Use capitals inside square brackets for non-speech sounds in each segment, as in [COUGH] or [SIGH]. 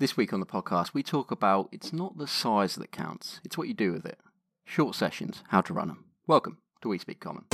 This week on the podcast, we talk about it's not the size that counts, it's what you do with it. Short sessions, how to run them. Welcome to We Speak Common.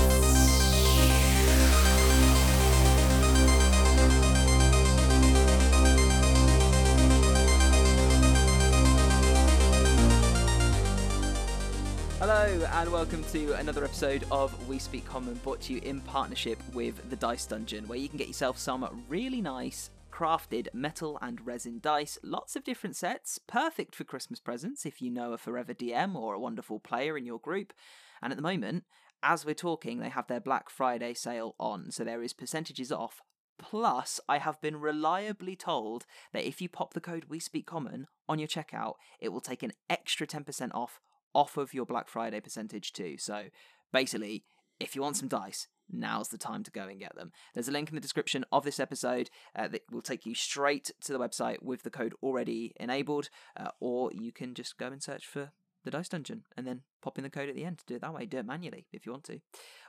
Hello, and welcome to another episode of We Speak Common, brought to you in partnership with the Dice Dungeon, where you can get yourself some really nice crafted metal and resin dice, lots of different sets, perfect for Christmas presents if you know a forever DM or a wonderful player in your group. And at the moment, as we're talking, they have their Black Friday sale on, so there is percentages off. Plus, I have been reliably told that if you pop the code We Speak Common on your checkout, it will take an extra 10% off off of your Black Friday percentage too. So basically, if you want some dice, now's the time to go and get them. There's a link in the description of this episode uh, that will take you straight to the website with the code already enabled, uh, or you can just go and search for the Dice Dungeon and then pop in the code at the end. To do it that way, do it manually if you want to.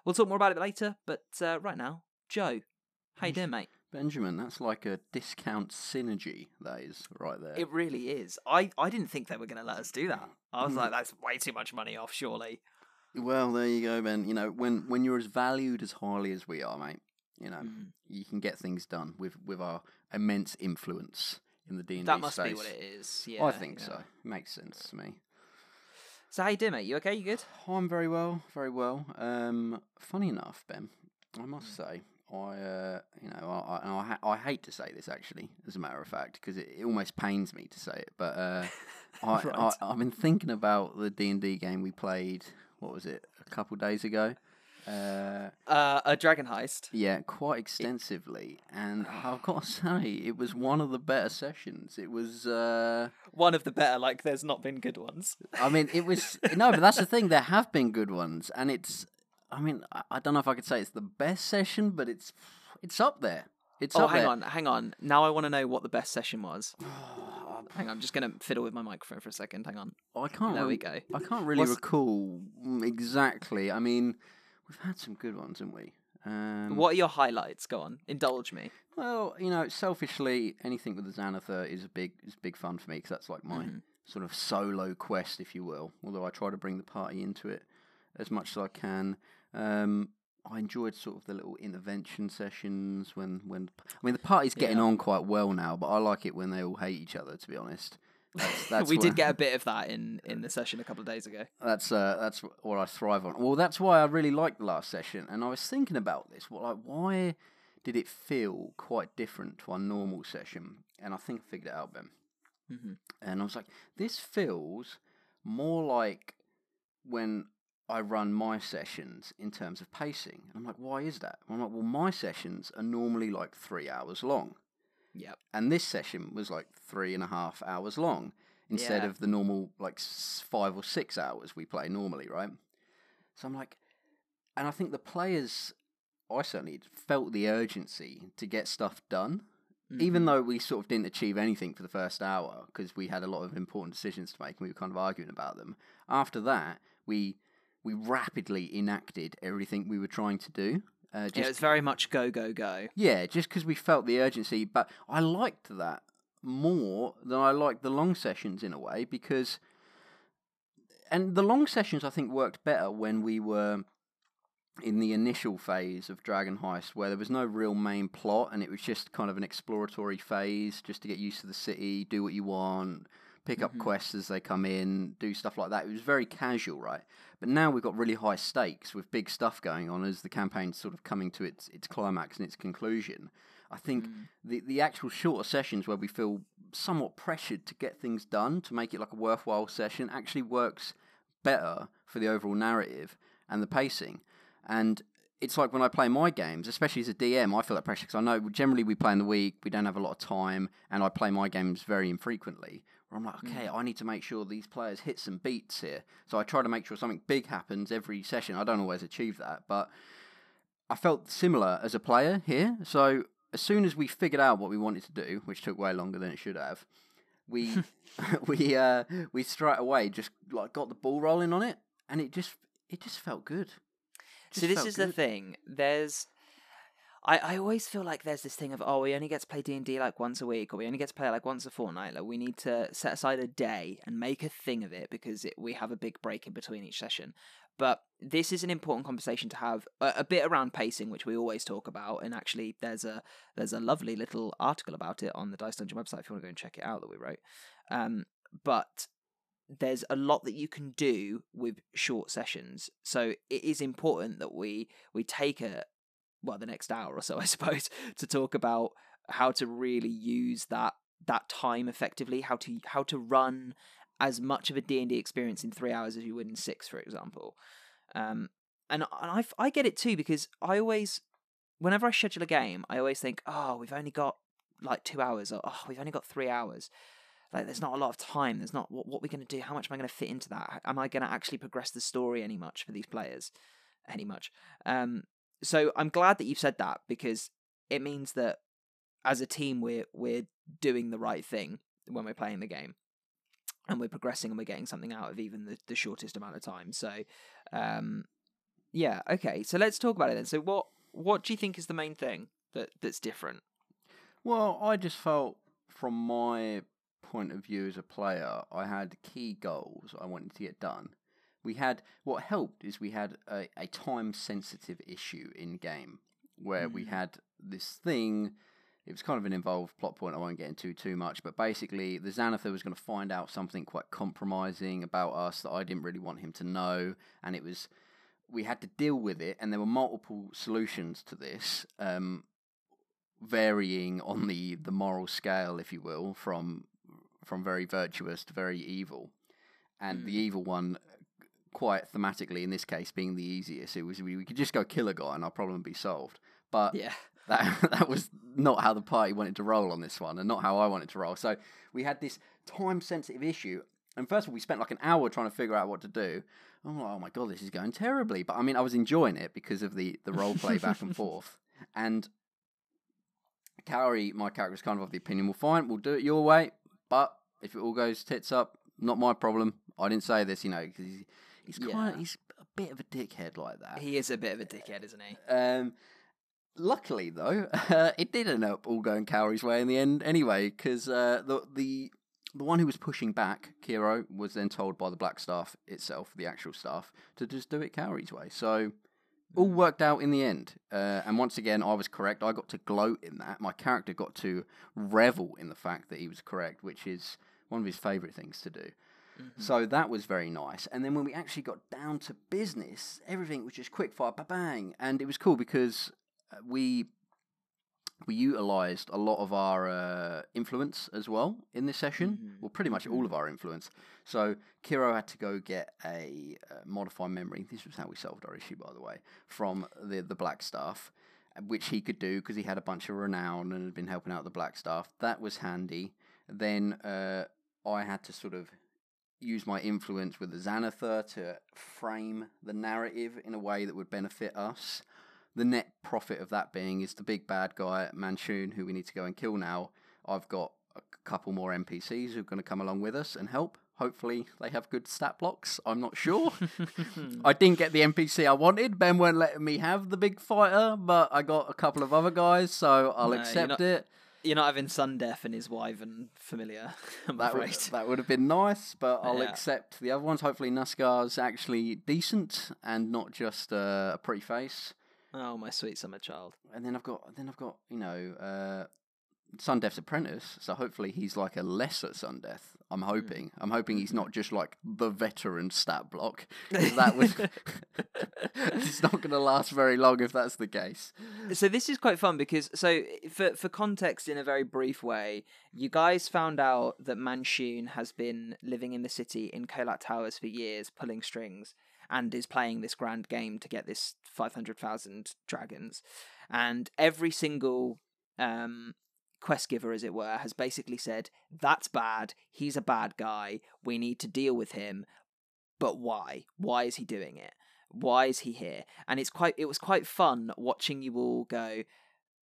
We'll talk more about it later, but uh, right now, Joe, how you doing, mate? Benjamin, that's like a discount synergy, that is, right there. It really is. I, I didn't think they were going to let us do that. I was like, that's way too much money off, surely. Well, there you go, Ben. You know, when, when you're as valued as highly as we are, mate, you know, Mm. you can get things done with, with our immense influence in the D&D That must space. be what it is. Yeah, I think yeah. so. Makes sense to me. So how you doing, mate? You okay? You good? I'm very well, very well. Um, funny enough, Ben, I must Mm. say, I, uh, you know, I, I, I, ha- I hate to say this actually, as a matter of fact, because it, it almost pains me to say it, but uh, [LAUGHS] I, I, I've been thinking about the D and D game we played. What was it? A couple days ago. Uh, Uh, a dragon heist. yeah, quite extensively, and [SIGHS] I've got to say, it was one of the better sessions. It was. Uh, One of the better. Like, there's not been good ones. I mean, it was [LAUGHS] no, but that's the thing. There have been good ones, and it's. I mean, I, I don't know if I could say it's the best session, but it's it's up there. It's oh, hang there. on, hang on. Now I want to know what the best session was. [SIGHS] [SIGHS] hang on, I'm just gonna fiddle with my microphone for a second. Hang on. I can't. There we go. I can't really What's- recall exactly. I mean, we've had some good ones, haven't we? Um, What are your highlights? Go on, indulge me. Well, you know, selfishly, anything with the Xanathar is a big is big fun for me because that's like my Mhm. sort of solo quest, if you will. Although I try to bring the party into it as much as I can. Um, I enjoyed sort of the little intervention sessions when when I mean the party's getting Yeah. on quite well now, but I like it when they all hate each other. To be honest, that's, [LAUGHS] that's we did get a [LAUGHS] bit of that in in the session a couple of days ago. that's uh, that's what I thrive on. Well, that's why I really liked the last session, and I was thinking about this. What like why did it feel quite different to our normal session? And I think I figured it out, Ben. hmm And I was like, this feels more like when I run my sessions in terms of pacing. And I'm like, why is that? I'm like, well, my sessions are normally like three hours long, Yep. and this session was like three and a half hours long instead Yeah. of the normal like five or six hours we play normally, right? So I'm like, and I think the players, I certainly felt the urgency to get stuff done, even Mhm. though we sort of didn't achieve anything for the first hour because we had a lot of important decisions to make and we were kind of arguing about them. After that, we we rapidly enacted everything we were trying to do. Uh, Yeah, just it's very much go go go. yeah, just because we felt the urgency, but I liked that more than I liked the long sessions in a way because, and the long sessions I think worked better when we were in the initial phase of Dragon Heist where there was no real main plot and it was just kind of an exploratory phase just to get used to the city, do what you want, pick up Mhm. quests as they come in, do stuff like that. It was very casual, right? But now we've got really high stakes with big stuff going on as the campaign's sort of coming to its its climax and its conclusion. I think Mm. the the actual shorter sessions where we feel somewhat pressured to get things done to make it like a worthwhile session actually works better for the overall narrative and the pacing. And it's like when I play my games, especially as a DM, I feel that pressure because I know generally we play in the week, we don't have a lot of time, and I play my games very infrequently. Where I'm like, okay, I need to make sure these players hit some beats here. So I try to make sure something big happens every session. I don't always achieve that, but I felt similar as a player here. So as soon as we figured out what we wanted to do, which took way longer than it should have, we [LAUGHS] [LAUGHS] we uh, we straight away just like got the ball rolling on it, and it just it just felt good. So this is the thing. There's I, I always feel like there's this thing of oh we only get to play D and D like once a week or we only get to play like once a fortnight. Like we need to set aside a day and make a thing of it because it, we have a big break in between each session. But this is an important conversation to have a, a, bit around pacing, which we always talk about. And actually, there's a there's a lovely little article about it on the Dice Dungeon website if you want to go and check it out that we wrote. Um, but there's a lot that you can do with short sessions. So it is important that we we take a well the next hour or so, I [LAUGHS] suppose, to talk about how to really use that that time effectively, how to how to run as much of a D&D experience in 3 hours as you would in 6 for example. Um and and I I get it too because I always whenever I schedule a game, I always think, "Oh, we've only got like 2 hours or oh, we've only got 3 hours." like there's not a lot of time there's not what, what we're going to do how much am i going to fit into that am i going to actually progress the story any much for these players any much um so i'm glad that you've said that because it means that as a team we're we're doing the right thing when we're playing the game and we're progressing and we're getting something out of even the, the shortest amount of time. So um yeah okay so let's talk about it then. So what what do you think is the main thing that that's different? Well i just felt from my point of view as a player, I had key goals I wanted to get done. We had what helped is we had a, a time sensitive issue in game where mm. we had this thing. It was kind of an involved plot point. I won't get into too much, but basically, the Xanathar was going to find out something quite compromising about us that I didn't really want him to know, and it was we had to deal with it. And there were multiple solutions to this, um, varying on the the moral scale, if you will, from from very virtuous to very evil, and mm. the evil one, quite thematically in this case, being the easiest. It was we, we could just go kill a guy and our problem be solved. But yeah. [LAUGHS] that [LAUGHS] that was not how the party wanted to roll on this one, and not how I wanted to roll. So we had this time sensitive issue. And first of all, we spent like an hour trying to figure out what to do. I'm like, oh my god, this is going terribly. But I mean, I was enjoying it because of the the role play [LAUGHS] back and forth. And Carrie, my character, was kind of of the opinion, well, fine, we'll do it your way. But if it all goes tits up, not my problem. I didn't say this, you know, because he's, kind yeah. he's a bit of a dickhead like that. He is a bit of a dickhead, isn't he? Um, luckily though, uh, [LAUGHS] it did end up all going Cowrie's way in the end anyway, because uh, the the the one who was pushing back, Kiro, was then told by the Black Staff itself, the actual staff, to just do it Cowrie's way. So all mm. worked out in the end. Uh, and once again, I was correct. I got to gloat in that. My character got to revel in the fact that he was correct, which is one of his favourite things to do. Mm-hmm. So that was very nice. And then when we actually got down to business, everything was just quick fire, bang, and it was cool because uh, we we utilized a lot of our uh, influence as well in this session. Mm-hmm. Well, pretty much all of our influence. So Kiro had to go get a uh, modified memory. This was how we solved our issue, by the way, from the the black staff, which he could do because he had a bunch of renown and had been helping out the black staff. That was handy. Then uh, I had to sort of use my influence with the Xanathar to frame the narrative in a way that would benefit us. The net profit of that being is the big bad guy, Manshoon, who we need to go and kill now. I've got a couple more NPCs who are going to come along with us and help. Hopefully, they have good stat blocks. I'm not sure. [LAUGHS] I didn't get the NPC I wanted. Ben weren't letting me have the big fighter, but I got a couple of other guys, so I'll no, accept not, it you're not having Sundeath and his wife and familiar. [LAUGHS] I'm that afraid. would, that would have been nice, but I'll yeah. accept the other ones. Hopefully, Nuskar's actually decent and not just uh, a pretty face. Oh, my sweet summer child. And then I've got, then I've got, you know, uh, Sundeath's apprentice. So hopefully he's like a lesser Sundeath. I'm hoping. I'm hoping he's not just like the veteran stat block. [LAUGHS] That would. [LAUGHS] it's not going to last very long if that's the case. So this is quite fun because so for for context, in a very brief way, you guys found out that Manshoon has been living in the city in Kolat Towers for years, pulling strings, and is playing this grand game to get this five hundred thousand dragons, and every single um quest giver, as it were, has basically said, that's bad, he's a bad guy, we need to deal with him, but why? Why is he doing it? Why is he here? And it's quite it was quite fun watching you all go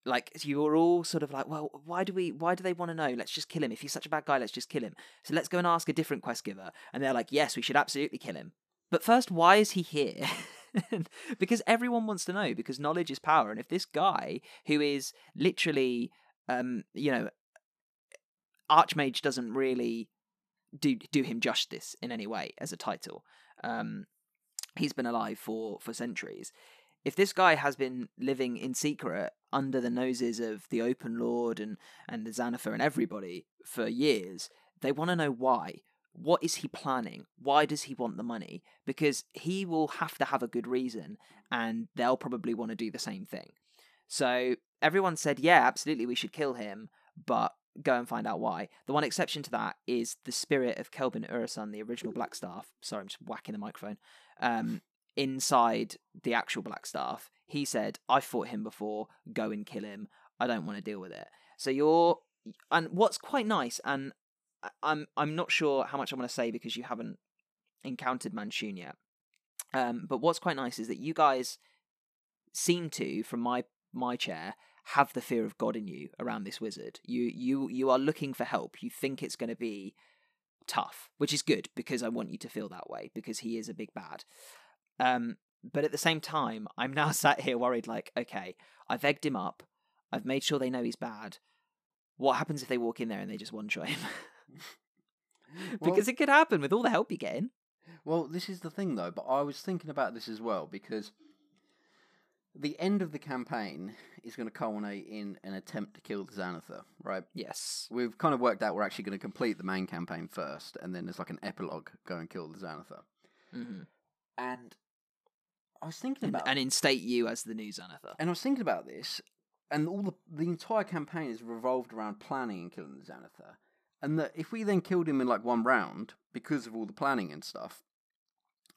like you were all sort of like, well, why do we why do they want to know? Let's just kill him. If he's such a bad guy, let's just kill him. So let's go and ask a different quest giver. And they're like, yes, we should absolutely kill him. But first, why is he here? [LAUGHS] because everyone wants to know because knowledge is power and if this guy who is literally um you know archmage doesn't really do do him justice in any way as a title um he's been alive for for centuries if this guy has been living in secret under the noses of the open lord and and the xanathar and everybody for years they want to know why what is he planning? Why does he want the money? Because he will have to have a good reason, and they'll probably want to do the same thing. So everyone said, yeah, absolutely, we should kill him, but go and find out why. The one exception to that is the spirit of Khelben Arunsun, the original Black Staff. Sorry, I'm just whacking the microphone. Um, inside the actual Black Staff, he said, I fought him before, go and kill him. I don't want to deal with it. So you're. And what's quite nice, and I'm I'm not sure how much I want to say because you haven't encountered Manshoon yet. Um, but what's quite nice is that you guys seem to, from my my chair, have the fear of God in you around this wizard. You you you are looking for help. You think it's going to be tough, which is good because I want you to feel that way because he is a big bad. Um, but at the same time, I'm now [LAUGHS] sat here worried. Like, okay, I've egged him up. I've made sure they know he's bad. What happens if they walk in there and they just one shot him? [LAUGHS] Well- because it could happen with all the help you're getting. Well, this is the thing though, but I was thinking about this as well because the end of the campaign is going to culminate in an attempt to kill the Xanathar, right? Yes. We've kind of worked out we're actually going to complete the main campaign first, and then there's like an epilogue go and kill the Xanathar. hmm And I was thinking And, about and instate you as the new Xanathar. And I was thinking about this, and all the the entire campaign is revolved around planning and killing the Xanathar. And that if we then killed him in like one round because of all the planning and stuff,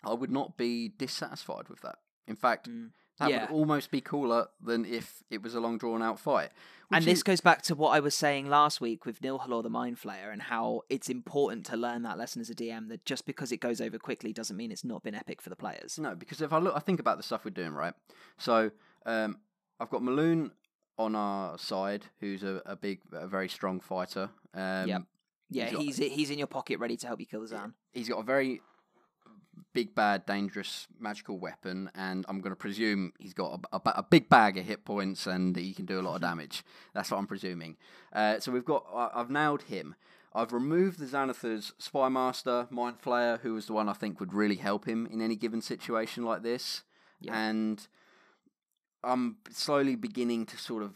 I would not be dissatisfied with that. In fact, Mm. That Yeah. would almost be cooler than if it was a long drawn out fight. And this is- goes back to what I was saying last week with Nihiloor the Mind Flayer and how it's important to learn that lesson as a DM that just because it goes over quickly doesn't mean it's not been epic for the players. No, because if I look, I think about the stuff we're doing, right? So um, I've got Meloon on our side, who's a, a big, a very strong fighter. Um, Yep. Yeah, He's got- he's he's in your pocket ready to help you kill the Zan. he's got a very big, bad, dangerous magical weapon, and I'm going to presume he's got a, a, a big bag of hit points and he can do a lot of [LAUGHS] damage. That's what I'm presuming. Uh, so we've got, I, I've nailed him. I've removed the Xanathar's Spy Master, Mind Flayer, who was the one I think would really help him in any given situation like this. Yeah. And I'm slowly beginning to sort of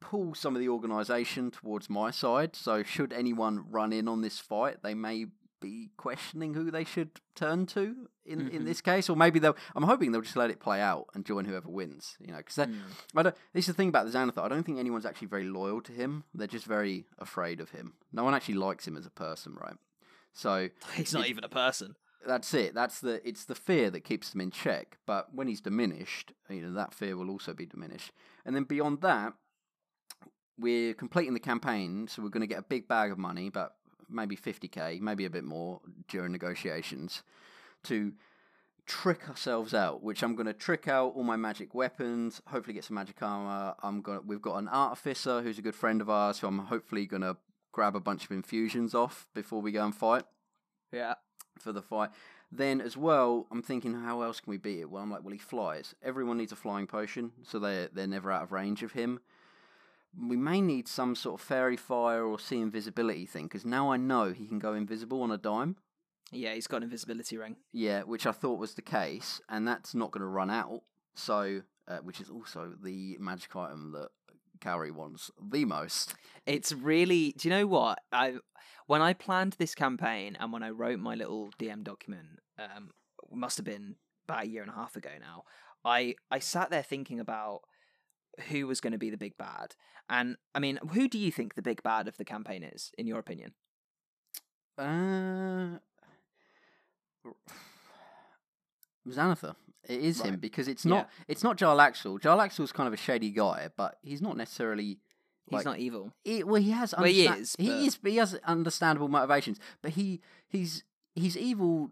pull some of the organisation towards my side. So should anyone run in on this fight, they may be questioning who they should turn to in, in Mhm. this case, or maybe they'll. I'm hoping they'll just let it play out and join whoever wins. You know, because Mm. I don't. This is the thing about the Xanathar. I don't think anyone's actually very loyal to him. They're just very afraid of him. No one actually likes him as a person, right? So [LAUGHS] He's not even a person. that's it. That's the it's the fear that keeps them in check. But when he's diminished, you know that fear will also be diminished. And then beyond that, we're completing the campaign, so we're going to get a big bag of money, but maybe 50k, maybe a bit more during negotiations, to trick ourselves out. Which I'm going to trick out all my magic weapons. Hopefully, get some magic armor. I'm going. to We've got an artificer who's a good friend of ours, who I'm hopefully going to grab a bunch of infusions off before we go and fight Yeah. for the fight. Then as well, I'm thinking, how else can we beat it? Well, I'm like, well, he flies. Everyone needs a flying potion, so they they're never out of range of him. We may need some sort of fairy fire or see invisibility thing, because now I know he can go invisible on a dime. Yeah, he's got an invisibility ring. Yeah, which I thought was the case, and that's not going to run out. So, uh, which is also the magic item that Cowrie wants the most. It's really. Do you know what I? When I planned this campaign and when I wrote my little DM document, um, must have been about a year and a half ago now. I I sat there thinking about who was going to be the big bad, and I mean, who do you think the big bad of the campaign is, in your opinion? Uh, [SIGHS] Xanathar. It is him because it's not it's not Jarlaxle. Jarl Axel's kind of a shady guy, but he's not necessarily. He's not evil. He, well, he has. Well, he understa- is, He is, but he has understandable motivations. But he he's he's evil.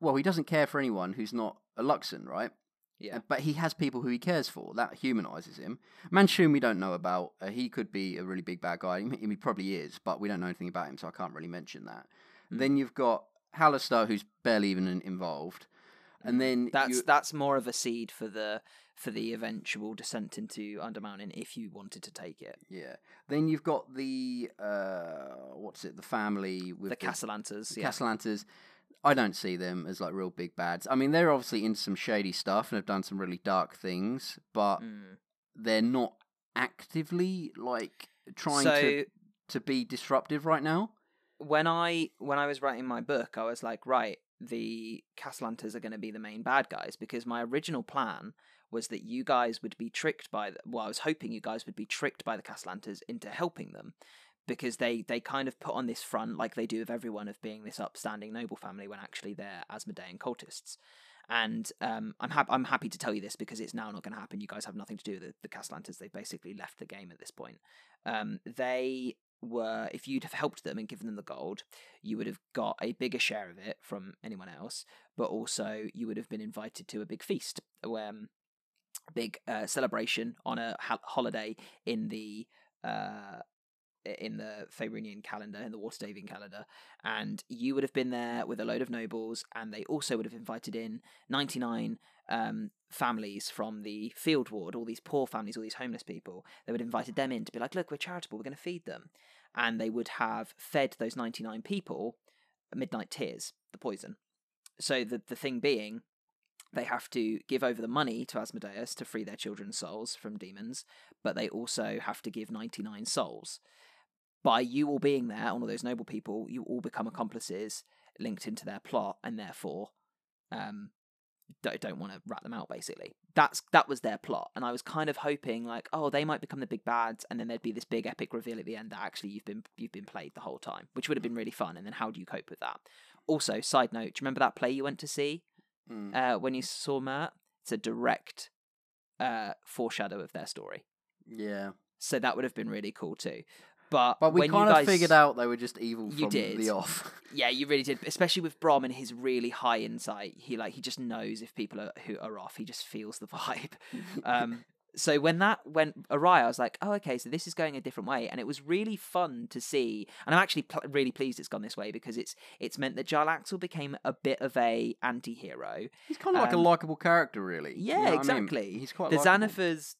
Well, he doesn't care for anyone who's not a Luskan, right? Yeah. But he has people who he cares for. That humanizes him. Manshoon, we don't know about. Uh, he could be a really big bad guy. He, he probably is, but we don't know anything about him, so I can't really mention that. Mm. Then you've got Halaster, who's barely even involved. and then That's you, that's more of a seed for the for the eventual descent into Undermountain if you wanted to take it. yeah, then you've got the uh, what's it? The family with The Cassalanters, the yeah. Cassalanters. I don't see them as like real big bads. I mean, they're obviously into some shady stuff and have done some really dark things, but Mm. they're not actively like trying so to to be disruptive right now. when I when I was writing my book, I was like, right, the Cassalanters are going to be the main bad guys because my original plan was that you guys would be tricked by the, well, I was hoping you guys would be tricked by the Cassalanters into helping them because they they kind of put on this front like they do of everyone of being this upstanding noble family when actually they're Asmodean cultists. And um, I'm happy. I'm happy to tell you this because it's now not going to happen. You guys have nothing to do with the, the Cassalanters. They've basically left the game at this point. Um, they were, if you'd have helped them and given them the gold, you would have got a bigger share of it from anyone else. But also, you would have been invited to a big feast, um, big uh, celebration on a ha- holiday in the uh, in the Faerûnian calendar, in the Waterdhavian calendar, and you would have been there with a load of nobles, and they also would have invited in 99 um, families from the field ward, all these poor families, all these homeless people. They would have invited them in to be like, look, we're charitable, we're going to feed them. And they would have fed those 99 people midnight tears, the poison. So the, the thing being, they have to give over the money to Asmodeus to free their children's souls from demons, but they also have to give 99 souls. By you all being there, all of those noble people, you all become accomplices linked into their plot, and therefore um, don't, don't want to rat them out. Basically, that's that was their plot, and I was kind of hoping like, oh, they might become the big bads, and then there'd be this big epic reveal at the end that actually you've been you've been played the whole time, which would have been really fun. And then how do you cope with that? Also, side note, do you remember that play you went to see Mm. uh, when you saw Mert? It's a direct uh, foreshadow of their story. Yeah, So that would have been really cool too. But but we when kind you of guys... figured out they were just evil You from did. the off. [LAUGHS] Yeah, you really did, especially with Brom and his really high insight. He like he just knows if people are who are off. He just feels the [LAUGHS] vibe. Um, so when that went awry, I was like, oh, okay, so this is going a different way, and it was really fun to see. And I'm actually pl- really pleased it's gone this way because it's it's meant that Jarlaxle became a bit of a anti-hero. He's kind of like a Um, likable character, really. You Yeah, know what I mean? exactly. He's quite the likeable. Xanathars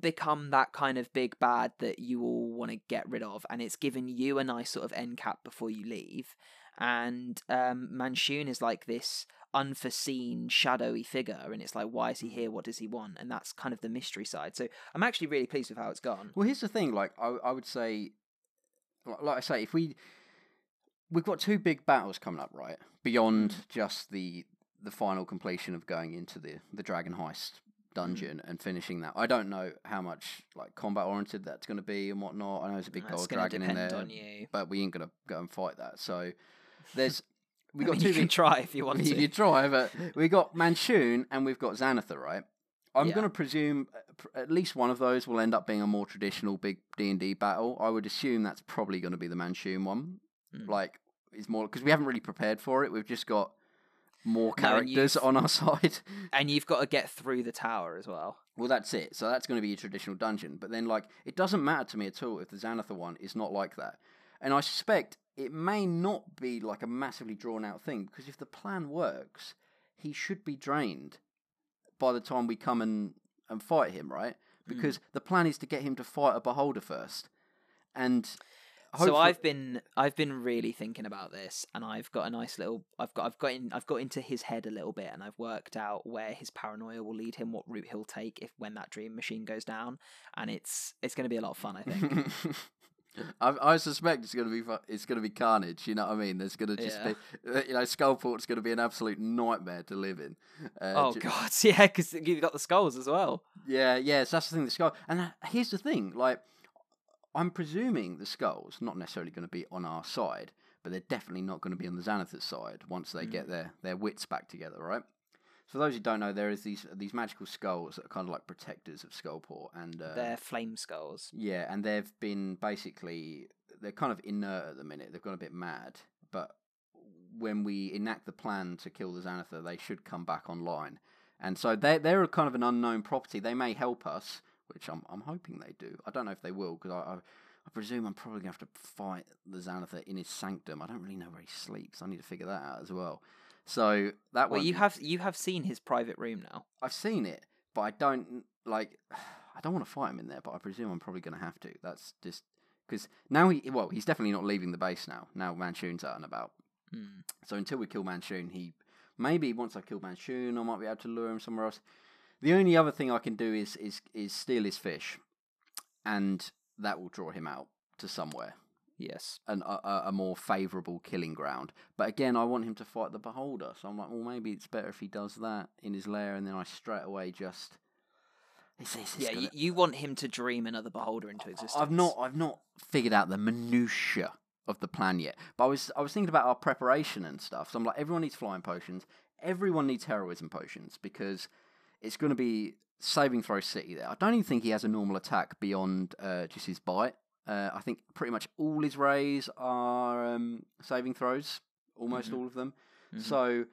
become that kind of big bad that you all want to get rid of, and it's given you a nice sort of end cap before you leave. And um, Manshoon is like this unforeseen, shadowy figure, and it's like, why is he here? What does he want? And that's kind of the mystery side. So I'm actually really pleased with how it's gone. Well, here's the thing. Like, I, I would say, like, I say, if we we've got two big battles coming up, right? Beyond Mm. just the the final completion of going into the the dragon heist dungeon Mm. and finishing that. I don't know how much like combat oriented that's going to be and whatnot. I know there's a big That's gold gonna dragon in depend there, on you. but we ain't gonna go and fight that. So [LAUGHS] there's we I got mean, two you can try if you want [LAUGHS] to. you try, but we got Manshoon and we've got Xanathar, right? I'm Yeah. going to presume uh, pr- at least one of those will end up being a more traditional big D and D battle. I would assume that's probably going to be the Manshoon one. Mm. Like, is more because we haven't really prepared for it. We've just got more characters on our [LAUGHS] side. And you've got to get through the tower as well. Well, that's it. So that's going to be a traditional dungeon. But then, like, it doesn't matter to me at all if the Xanathar one is not like that. And I suspect it may not be like a massively drawn out thing because if the plan works, he should be drained by the time we come and, and fight him, right? Hmm. Because the plan is to get him to fight a beholder first. And So I've been I've been really thinking about this, and I've got a nice little I've got I've got in I've got into his head a little bit, and I've worked out where his paranoia will lead him, what route he'll take if when that dream machine goes down, and it's it's going to be a lot of fun, I think. [LAUGHS] I, I suspect it's going to be it's going to be carnage. You know what I mean? There's going to just Yeah. be uh, you know Skullport's going to be an absolute nightmare to live in. Uh, oh ju- god, [LAUGHS] yeah, because you've got the skulls as well. Yeah, yeah. So that's the thing. The skull, and that, here's the thing. Like, I'm presuming the skulls not necessarily going to be on our side, but they're definitely not going to be on the Xanathar side once they get their their wits back together, right? So for those who don't know, there is these these magical skulls that are kind of like protectors of Skullport, and uh, They're flame skulls. yeah, and they've been basically they're kind of inert at the minute. They've gone a bit mad, but when we enact the plan to kill the Xanathar, they should come back online. And so they they're kind of an unknown property. They may help us, which I'm I'm hoping they do. I don't know if they will because I, I I presume I'm probably gonna have to fight the Xanathar in his sanctum. I don't really know where he sleeps. I need to figure that out as well. So that Well, one, you have you have seen his private room now. I've seen it, but I don't like. [SIGHS] I don't want to fight him in there, but I presume I'm probably going to have to. That's just because now he well, he's definitely not leaving the base now. Now Manshoon's out and about. Hmm. So until we kill Manshoon, he maybe once I kill Manshoon, I might be able to lure him somewhere else. The only other thing I can do is is is steal his fish, and that will draw him out to somewhere Yes. an, a, a- more favourable killing ground. But again, I want him to fight the beholder, so I'm like, well, maybe it's better if he does that in his lair, and then I straight away just. It's, it's, it's Yeah, gonna- you, want him to dream another beholder into existence. I've not I've not figured out the minutiae of the plan yet. But I was I was thinking about our preparation and stuff. So I'm like, everyone needs flying potions. Everyone needs heroism potions because it's going to be saving throw city there. I don't even think he has a normal attack beyond uh, just his bite. Uh, I think pretty much all his rays are um, saving throws, almost Mhm. all of them. Mhm. So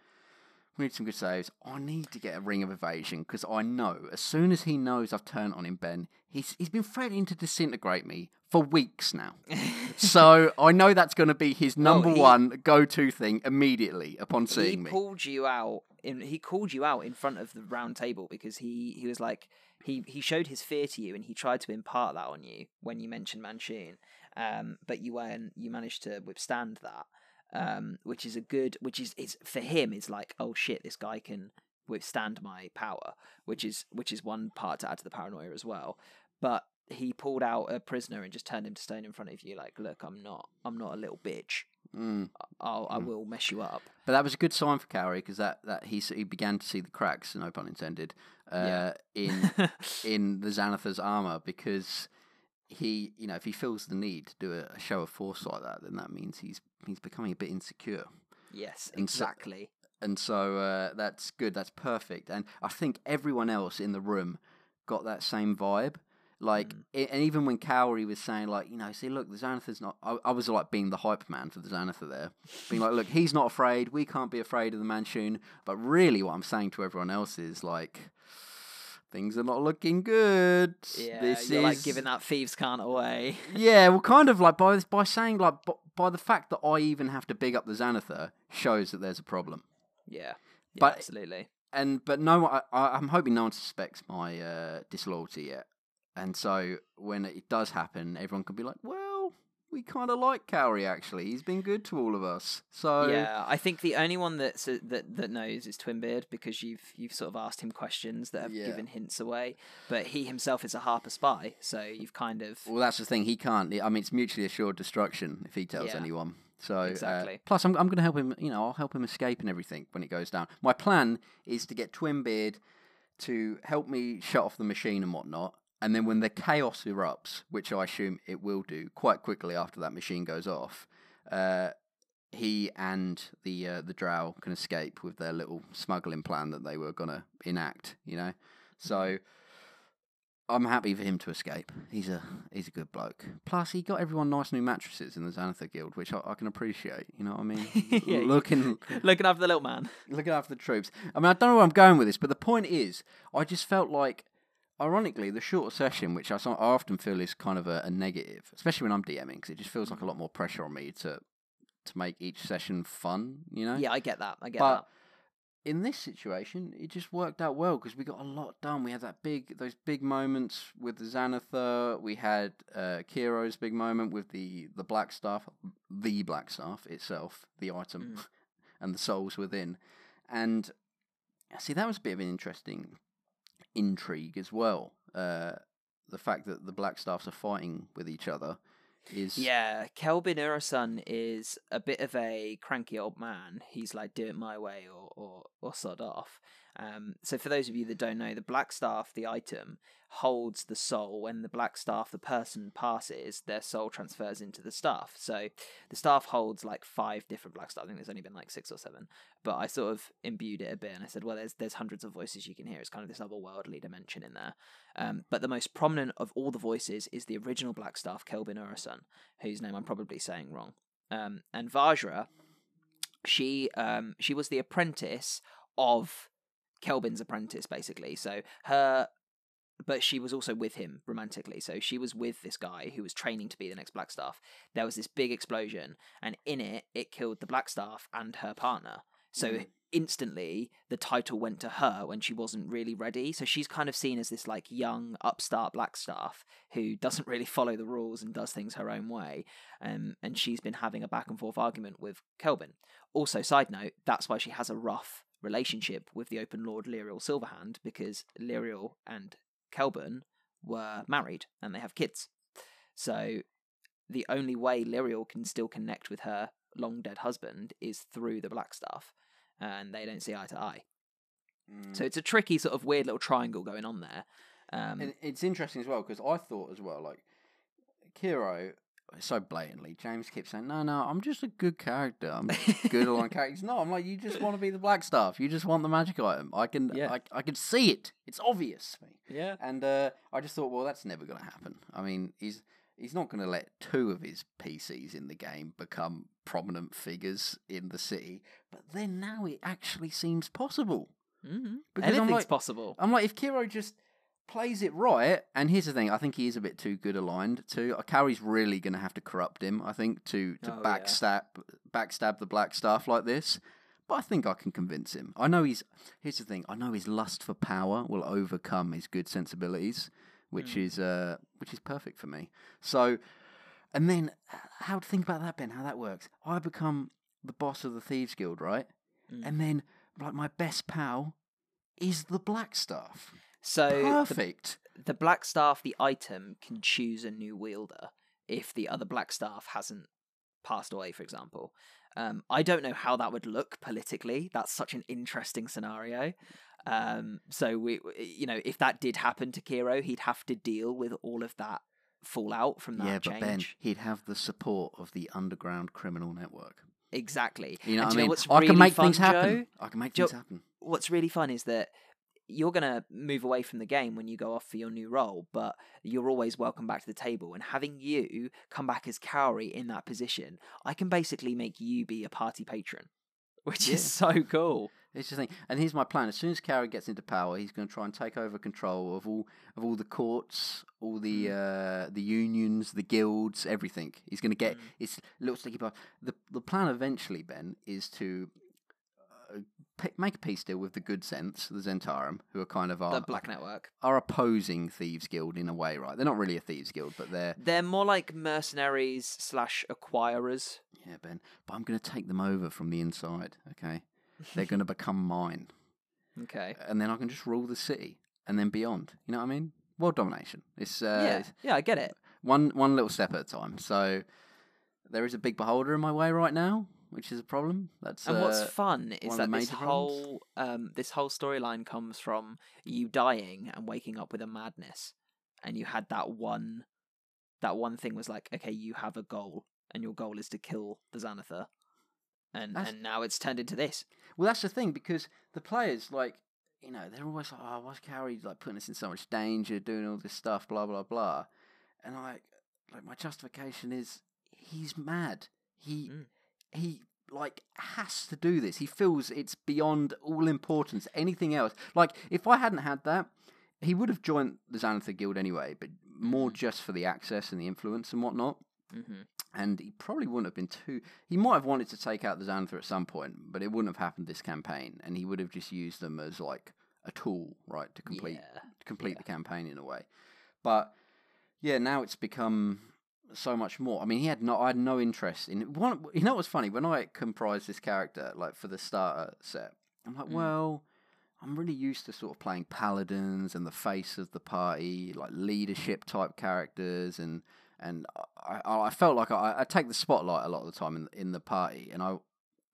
we need some good saves. I need to get a ring of evasion because I know as soon as he knows I've turned on him, Ben, he's he's been threatening to disintegrate me for weeks now. [LAUGHS] so I know that's going to be his number he- one go-to thing immediately upon he seeing me. pulled you out in he called you out in front of the round table because he he was like he he showed his fear to you and he tried to impart that on you when you mentioned Manshoon um but you weren't you managed to withstand that um which is a good which is is for him is like oh shit this guy can withstand my power which is which is one part to add to the paranoia as well. But he pulled out a prisoner and just turned him to stone in front of you like look i'm not i'm not a little bitch Mm. I'll, I Mm. will mess you up But that was a good sign for Cowrie because that, that he he began to see the cracks, no pun intended, uh, in [LAUGHS] in the Xanathar's armor because he, you know, if he feels the need to do a, show of force like that, then that means he's he's becoming a bit insecure. Yes, And so- exactly. And so uh, that's good. That's perfect. And I think everyone else in the room got that same vibe. Like, Mm. i and even when Cowrie was saying, like, you know, see, look, the Xanathar's not. I, I was like being the hype man for the Xanathar there, being like, look, he's not afraid. We can't be afraid of the Manshoon. But really, what I'm saying to everyone else is like, things are not looking good. Yeah, this you're is like giving that thieves can't away. yeah, well, kind of like by by [LAUGHS] saying like b- by the fact that I even have to big up the Xanathar shows that there's a problem. yeah, yeah But- absolutely. and but no, I, I'm hoping no one suspects my uh, disloyalty yet. And so when it does happen, everyone can be like, "Well, we kind of like Cowrie. Actually, he's been good to all of us." So yeah, I think the only one that's uh, that that knows is Twinbeard because you've you've sort of asked him questions that have Yeah. given hints away. But he himself is a Harper spy, so you've kind of well, that's the thing. He can't. I mean, it's mutually assured destruction if he tells Yeah. anyone. So uh, Exactly. plus, I'm I'm going to help him. You know, I'll help him escape and everything when it goes down. My plan is to get Twinbeard to help me shut off the machine and whatnot. And then when the chaos erupts, which I assume it will do quite quickly after that machine goes off, uh, he and the uh, the Drow can escape with their little smuggling plan that they were gonna enact. You know, so I'm happy for him to escape. He's a he's a good bloke. Plus, he got everyone nice new mattresses in the Xanathar Guild, which I, I can appreciate. You know what I mean? [LAUGHS] Yeah, looking [LAUGHS] looking after the little man. looking after the troops. I mean, I don't know where I'm going with this, but the point is, I just felt like, ironically, the shorter session, which I, so- I often feel is kind of a, a negative, especially when I'm DMing, because it just feels like a lot more pressure on me to to make each session fun. You know? Yeah, I get that. I get But that. in this situation, it just worked out well because we got a lot done. We had that big, those big moments with the Xanathar. We had uh, Kiro's big moment with the the black staff, the black staff itself, the item, Mm. [LAUGHS] and the souls within. And see, that was a bit of an interesting intrigue as well. Uh, the fact that the black staffs are fighting with each other is Yeah, Khelben Arunsun is a bit of a cranky old man. He's like, do it my way or, or, or sod off. Um, so, for those of you that don't know, the Black Staff, the item, holds the soul. When the Black Staff, the person passes, their soul transfers into the staff. So, the staff holds like five different Black Staff. I think there's only been like six or seven. But I sort of imbued it a bit and I said, well, there's, there's hundreds of voices you can hear. It's kind of this otherworldly dimension in there. Um, but the most prominent of all the voices is the original Black Staff, Khelben Arunsun, whose name I'm probably saying wrong. Um, and Vajra, she um, she was the apprentice of Khelben's apprentice, basically. So her, but she was also with him romantically. So she was with this guy who was training to be the next Black Staff. There was this big explosion, and in it, it killed the Black Staff and her partner, So Mm. instantly the title went to her when she wasn't really ready. So she's kind of seen as this like young upstart Blackstaff who doesn't really follow the rules and does things her own way. Um, and she's been having a back and forth argument with Khelben. Also, side note, that's why she has a rough relationship with the Open Lord Laeral Silverhand because Laeral and Khelben were married and they have kids. So the only way Laeral can still connect with her long dead husband is through the Black Blackstaff, and they don't see eye to eye. Mm. So it's a tricky sort of weird little triangle going on there. Um, And it's interesting as well because I thought as well, like Kiro, so blatantly. James keeps saying, "No, no, I'm just a good character. I'm good along [LAUGHS] character." He's not. I'm like, you just want to be the black staff. You just want the magic item. I can, Yeah. I, I can see it. It's obvious me. yeah, And uh, I just thought, well, that's never going to happen. I mean, he's he's not going to let two of his PCs in the game become prominent figures in the city. But then now it actually seems possible. mm-hmm. Because I'm anything's like- possible. I'm like, if Kiro just plays it right, and here's the thing, I think he is a bit too good aligned too. Carrie's really going to have to corrupt him, I think, to to Oh, yeah. backstab backstab the black staff like this. But I think I can convince him. I know he's. Here's the thing. I know his lust for power will overcome his good sensibilities, which Mm. is uh, which is perfect for me. So, and then how to think about that, Ben? How that works? I become the boss of the thieves guild, right? Mm. And then like my best pal is the black staff. So Perfect. the Black Staff, the item, can choose a new wielder if the other Black Staff hasn't passed away, for example. Um, I don't know how that would look politically. That's such an interesting scenario. Um, so we, you know, if that did happen to Kiro, he'd have to deal with all of that fallout from that yeah, change. but Ben, he'd have the support of the underground criminal network. Exactly. You know And what I mean? what's I really can make fun, things happen. Joe? I can make Joe- things happen. what's really fun is that you're going to move away from the game when you go off for your new role, but you're always welcome back to the table. And having you come back as Cowrie in that position, I can basically make you be a party patron, [LAUGHS] which Yeah. is so cool. It's just thing. And here's my plan. As soon as Cowrie gets into power, he's going to try and take over control of all of all the courts, all the Mm. uh, the unions, the guilds, everything. He's going to get Mm. it's little sticky bar. The the plan eventually, Ben, is to make a peace deal with the good sense, the Zhentarim, who are kind of our the Black Network. are opposing thieves guild in a way, right? They're not really a thieves guild, but they're They're more like mercenaries slash acquirers. yeah, Ben. But I'm going to take them over from the inside. Okay, they're going to become mine. [LAUGHS] Okay. and then I can just rule the city and then beyond. You know what I mean? World domination. It's uh, yeah, it's yeah, I get it. one one little step at a time. So there is a big beholder in my way right now, which is a problem. That's And what's uh, fun is that this whole um, this whole storyline comes from you dying and waking up with a madness, and you had that one, that one thing was like, okay, you have a goal, and your goal is to kill the Xanathar, and That's- and now it's turned into this. well, that's the thing because the players like. You know, they're always like, "Oh, why's Carrie like putting us in so much danger, doing all this stuff, blah blah blah," and I, like, my justification is he's mad. He Mm. He like has to do this. He feels it's beyond all importance. Anything else, like if I hadn't had that, he would have joined the Xanathar Guild anyway, but more Mhm. just for the access and the influence and whatnot. Mm-hmm. And he probably wouldn't have been too. He might have wanted to take out the Xanathar at some point, but it wouldn't have happened this campaign. And he would have just used them as like a tool, right, to complete Yeah. to complete yeah. the campaign in a way. But yeah, now it's become so much more. I mean, he had no, I had no interest in one. You know what's funny? When I comprised this character, like for the starter set, I'm like, Mm. well, I'm really used to sort of playing paladins and the face of the party, like leadership type characters, and and I, I, felt like I, I take the spotlight a lot of the time in in the party, and I,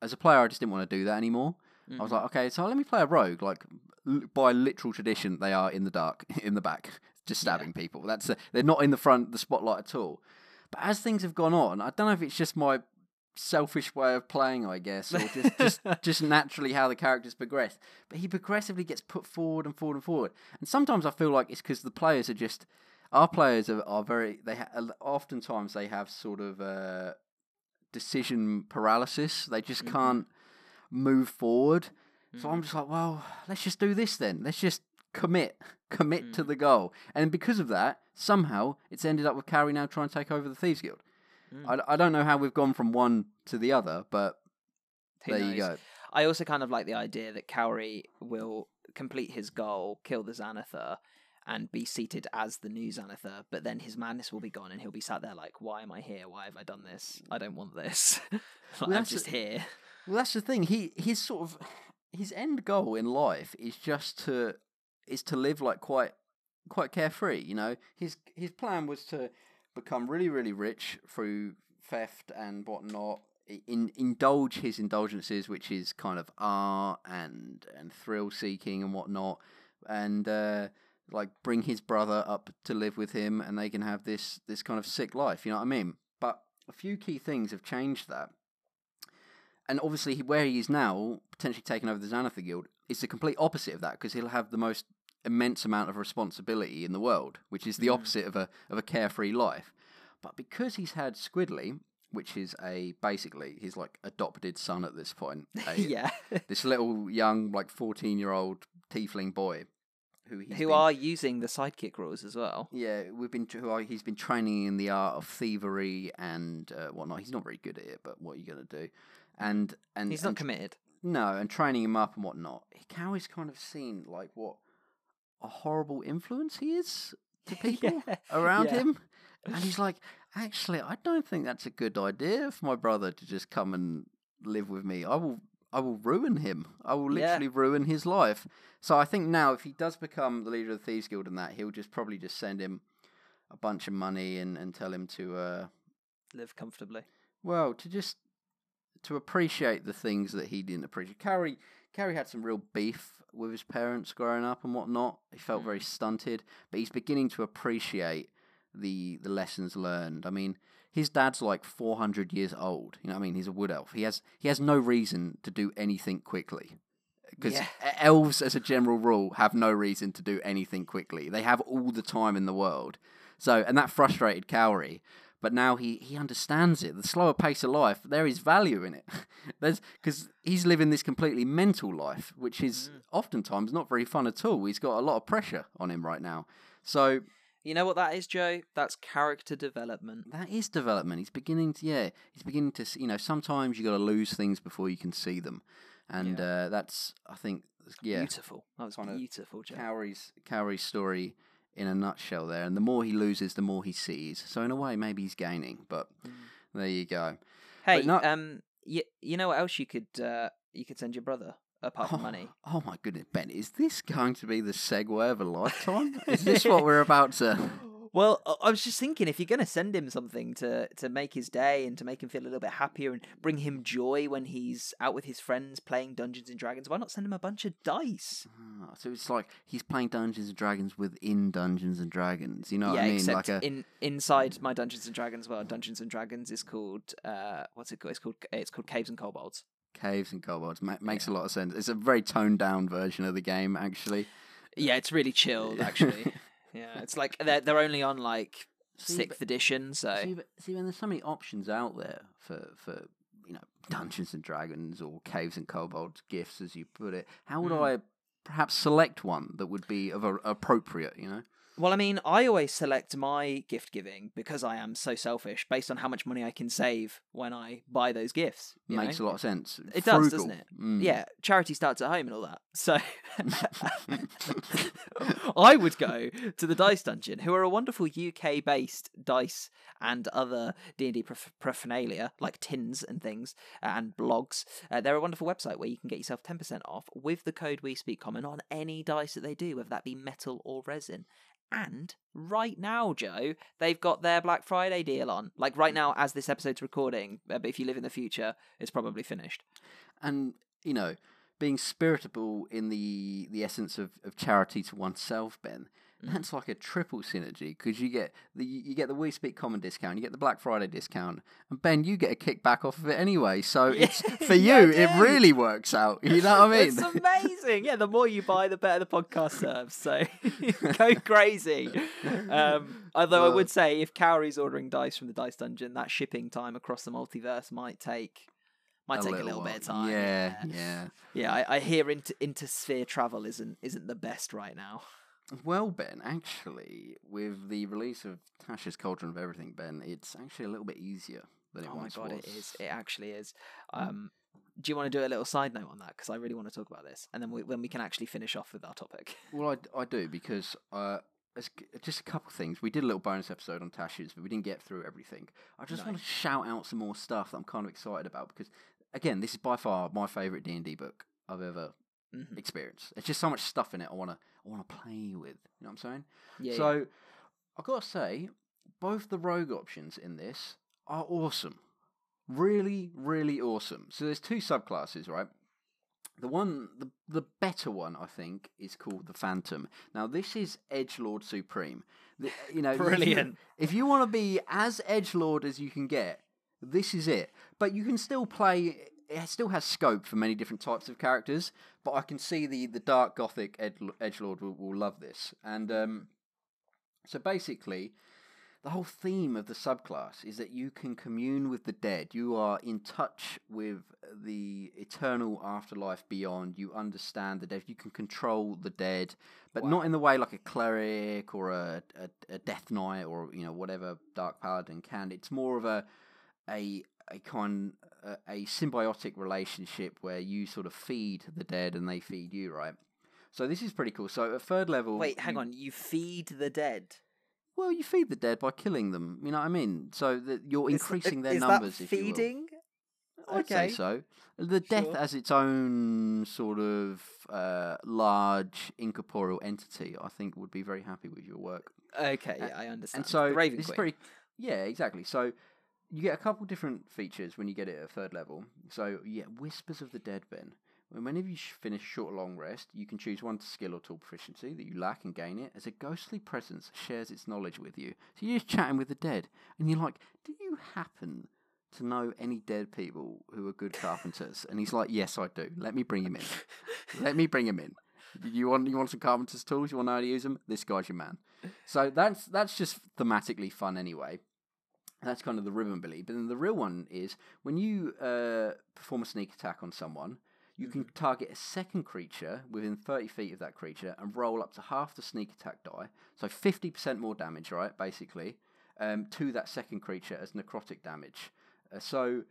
as a player, I just didn't want to do that anymore. I was Mhm. like, okay, so let me play a rogue. Like l- by literal tradition, they are in the dark, [LAUGHS] in the back, just Yeah. stabbing people. That's a, they're not in the front, the spotlight at all. But as things have gone on, I don't know if it's just my selfish way of playing, I guess, or just just, [LAUGHS] just naturally how the characters progress. But he progressively gets put forward and forward and forward. And sometimes I feel like it's because the players are just our players are, are very they ha- oftentimes they have sort of uh, decision paralysis. They just Mhm. can't move forward. So Mhm. I'm just like, well, let's just do this then. Let's just commit, commit to Mm. the goal. And because of that, somehow it's ended up with Carrie now trying to take over the Thieves Guild. Mm. I, I don't know how we've gone from one to the other, but Who there you go. I also kind of like the idea that Cowrie will complete his goal, kill the Xanathar, and be seated as the new Xanathar, but then his madness will be gone and he'll be sat there like, Why am I here? Why have I done this? I don't want this. [LAUGHS] like, I'm that's just a- here. Well, that's the thing. He his sort of his end goal in life is just to is to live like quite quite carefree. You know, his his plan was to become really really rich through theft and whatnot. In, indulge his indulgences, which is kind of art and and thrill seeking and whatnot, and uh, like bring his brother up to live with him, and they can have this this kind of sick life. You know what I mean? But a few key things have changed that and obviously where he is now, potentially taking over the Xanathar Guild, is the complete opposite of that because he'll have the most immense amount of responsibility in the world, which is the opposite of a of a carefree life. But because he's had Squidly, which is a basically his like adopted son at this point, [LAUGHS] a, yeah. this little young like fourteen year old tiefling boy, who he's Who been- are using the sidekick rules as well. yeah, we've been who are, he's been training in the art of thievery and uh, whatnot. He's not very good at it, but what are you gonna do? And and He's not and committed. no, and training him up and whatnot. Cowrie's kind of seen like what a horrible influence he is to [LAUGHS] people Yeah, around yeah. him, and he's like, actually, I don't think that's a good idea for my brother to just come and live with me. I will, I will ruin him. I will Yeah. literally ruin his life. So I think now, if he does become the leader of the Thieves Guild and that, he'll just probably just send him a bunch of money and, and tell him to uh, Live comfortably. well, to just to appreciate the things that he didn't appreciate. Cowrie Cowrie had some real beef with his parents growing up and whatnot. He felt very mm. stunted, but he's beginning to appreciate the the lessons learned. I mean, his dad's like four hundred years old. You know, what I mean, he's a wood elf. He has he has no reason to do anything quickly. Because Yeah. elves, as a general rule, have no reason to do anything quickly. They have all the time in the world. So, and that frustrated Cowrie. But now he, he understands it. The slower pace of life, there is value in it. [LAUGHS] There's because he's living this completely mental life, which is oftentimes not very fun at all. He's got a lot of pressure on him right now. So You know what that is, Joe? That's character development. that is development. He's beginning to yeah. He's beginning to you know sometimes you got to lose things before you can see them, and uh, that's I think yeah. Beautiful. That was Kinda beautiful, Joe. Cowrie's Cowrie's story in a nutshell there. And the more he loses, the more he sees. So in a way, maybe he's gaining. But there you go. hey, no- um, you, you know what else you could uh, you could send your brother apart from money? Oh my goodness, Ben! Is this going to be the segue of a [LAUGHS] lifetime? is this what [LAUGHS] we're about to? Well, I- was just thinking if you're going to send him something to to make his day and to make him feel a little bit happier and bring him joy when he's out with his friends playing Dungeons and Dragons, why not send him a bunch of dice? Ah, so it's like he's playing Dungeons and Dragons within Dungeons and Dragons. You know yeah, what I mean? except like a in inside my Dungeons and Dragons world, Dungeons and Dragons is called uh, what's it called? It's called it's called Caves and Kobolds. caves and kobolds. Ma- makes a lot of sense. It's a very toned down version of the game, actually. Yeah, it's really chilled actually. [LAUGHS] yeah, it's like they're they're only on like See, sixth edition, so See, but, see, when there's so many options out there for for you know Dungeons and Dragons or Caves and Kobolds gifts, as you put it, how would Mm. I perhaps select one that would be of a, appropriate? You know, Well, I mean, I always select my gift giving because I am so selfish based on how much money I can save when I buy those gifts. makes know? a lot of sense. It does, Frugal. doesn't it? Mm. Yeah, charity starts at home and all that. So [LAUGHS] [LAUGHS] I would go to the Dice Dungeon, who are a wonderful UK-based dice and other D&D prof- paraphernalia like tins and things and blogs. Uh, they're a wonderful website where you can get yourself 10% off with the code We Speak Common on any dice that they do, whether that be metal or resin. And right now, Joe, they've got their Black Friday deal on. Like right now, as this episode's recording, uh, but if you live in the future, it's probably finished. and you know, being spiritable in the the essence of, of charity to oneself, Ben. Mm. That's like a triple synergy because you get the you get the We Speak Common discount, you get the Black Friday discount, and Ben, you get a kickback off of it anyway. So [LAUGHS] it's for [LAUGHS] you, Yeah, it really works out. You know what I mean? It's amazing. Yeah, the more you buy, the better the podcast serves. So [LAUGHS] go crazy. Um, although I would say, if Cowrie's ordering dice from the Dice Dungeon, that shipping time across the multiverse might take might take a little bit of while. time. Yeah, yeah. yeah. I, I hear inter intersphere travel isn't isn't the best right now. Well, Ben, actually, with the release of Tasha's Cauldron of Everything, Ben, it's actually a little bit easier than it Oh my once god, was. it is. It actually is. Um, Do you want to do a little side note on that? Because I really want to talk about this, and then we, when we can actually finish off with our topic. [LAUGHS] Well, I, I do because uh, just a couple things. We did a little bonus episode on Tasha's, but we didn't get through everything. I just want to shout out some more stuff that I'm kind of excited about because, again, this is by far my favorite D and D book I've ever Mhm. experienced. There's just so much stuff in it I want to I want to play with. You know what I'm saying? Yeah. yeah. so I gotta say, both the rogue options in this are awesome. Really, really awesome. So there's two subclasses, right? The one, the the better one, I think, is called the Phantom. Now this is Edge Lord Supreme. The, [LAUGHS] you know, if you- Brilliant. If you want to be as Edge Lord as you can get, this is it. But you can still play. It still has scope for many different types of characters. But I can see the the dark gothic Edge Lord will, will love this. And um, so basically, the whole theme of the subclass is that you can commune with the dead. You are in touch with the eternal afterlife beyond. You understand the dead. You can control the dead, but not in the way like a cleric or a, a, a death knight or you know whatever dark paladin can. It's more of a a a kind a, a symbiotic relationship where you sort of feed the dead and they feed you, right? So this is pretty cool. So at third level, Wait, hang you- on. You feed the dead. well, you feed the dead by killing them. You know what I mean? So that you're Is- increasing their numbers. That if you will. feeding? I'd okay. say so. The death Sure. as its own sort of uh, large incorporeal entity, I think, would be very happy with your work. Okay, yeah, I understand. And so the Raven this is pretty. Yeah, exactly. So you get a couple different features when you get it at third level. So you get Whispers of the Dead. When whenever you sh- finish short or long rest, you can choose one skill or tool proficiency that you lack and gain it as a ghostly presence shares its knowledge with you. So you're just chatting with the dead, and you're like, "Do you happen to know any dead people who are good carpenters?" And he's like, "Yes, I do. Let me bring him in. Let me bring him in. You want you want some carpenter's tools? You want to know how to use them? This guy's your man." So that's that's just thematically fun anyway. That's kind of the ribbon ability. But then the real one is when you uh, perform a sneak attack on someone, you can target a second creature within 30 feet of that creature and roll up to half the sneak attack die. So 50% more damage, right, basically, um, to that second creature as necrotic damage. Uh, so,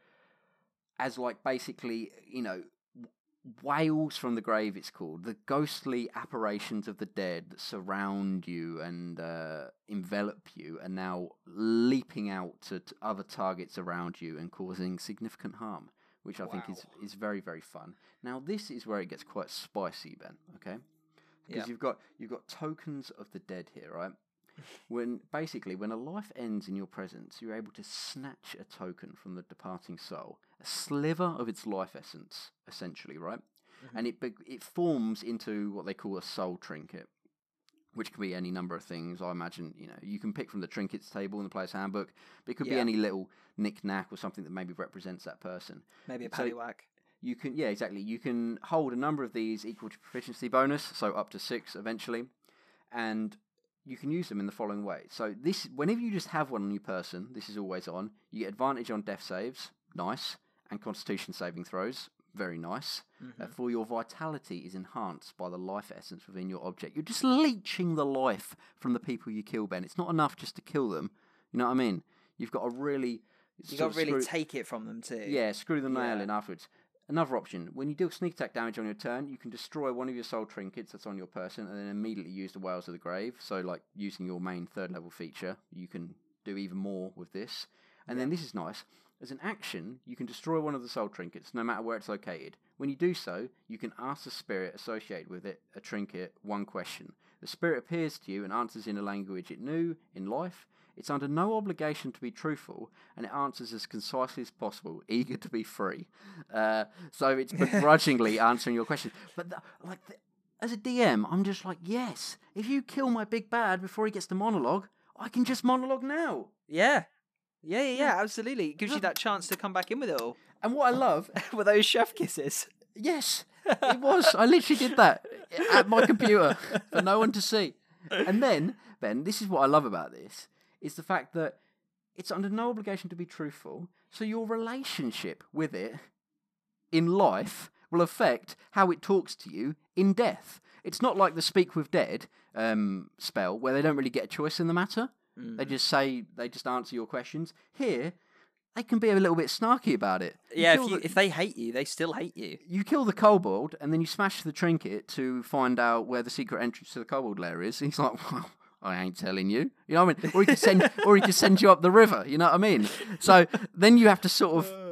as like basically, you know, Wails from the grave, it's called. The ghostly apparitions of the dead that surround you and uh, envelop you are now leaping out to, to other targets around you and causing significant harm, which I think is, is very, very fun. Now, this is where it gets quite spicy, Ben, okay? Because Yeah. you've got you've got tokens of the dead here, right? When basically when a life ends in your presence, you're able to snatch a token from the departing soul, a sliver of its life essence, essentially, right? Mm-hmm. And it be- it forms into what they call a soul trinket, which can be any number of things. I imagine you know you can pick from the trinkets table in the player's handbook, but it could be any little knick knack or something that maybe represents that person. Maybe a So- You can, yeah, exactly. You can hold a number of these equal to proficiency bonus, so up to six eventually, and you can use them in the following way. So this, whenever you just have one on your person, this is always on. You get advantage on death saves, nice, and Constitution saving throws, very nice. Uh, for your vitality is enhanced by the life essence within your object. You're just leeching the life from the people you kill, Ben. It's not enough just to kill them. You know what I mean? You've got to really. You got to really screw- take it from them too. yeah, screw the nail Yeah. in afterwards. Another option: when you deal sneak attack damage on your turn, you can destroy one of your soul trinkets that's on your person, and then immediately use the Wails of the Grave. So, like using your main third level feature, you can do even more with this. And then this is nice. As an action, you can destroy one of the soul trinkets, no matter where it's located. When you do so, you can ask the spirit associated with it, a trinket, one question. The spirit appears to you and answers in a language it knew in life. It's under no obligation to be truthful, and it answers as concisely as possible, [LAUGHS] eager to be free. Uh, so it's [LAUGHS] begrudgingly answering your question. But the, like, the, as a DM, I'm just like, yes. If you kill my big bad before he gets to monologue, I can just monologue now. Yeah. Yeah, yeah, yeah, absolutely. It gives you that chance to come back in with it all. And what I [LAUGHS] love, with those chef kisses. yes, it was. I literally did that at my computer for no one to see. And then, Ben, this is what I love about this is the fact that it's under no obligation to be truthful. So your relationship with it in life will affect how it talks to you in death. It's not like the speak with dead um, spell where they don't really get a choice in the matter. They just say they just answer your questions. Here, they can be a little bit snarky about it. You Yeah, if you the- if they hate you, they still hate you. you kill the kobold and then you smash the trinket to find out where the secret entrance to the kobold lair is. [LAUGHS] He's like, well, I ain't telling you. You know what I mean? Or he could send, or he could send you up the river. You know what I mean? So then you have to sort of. Uh.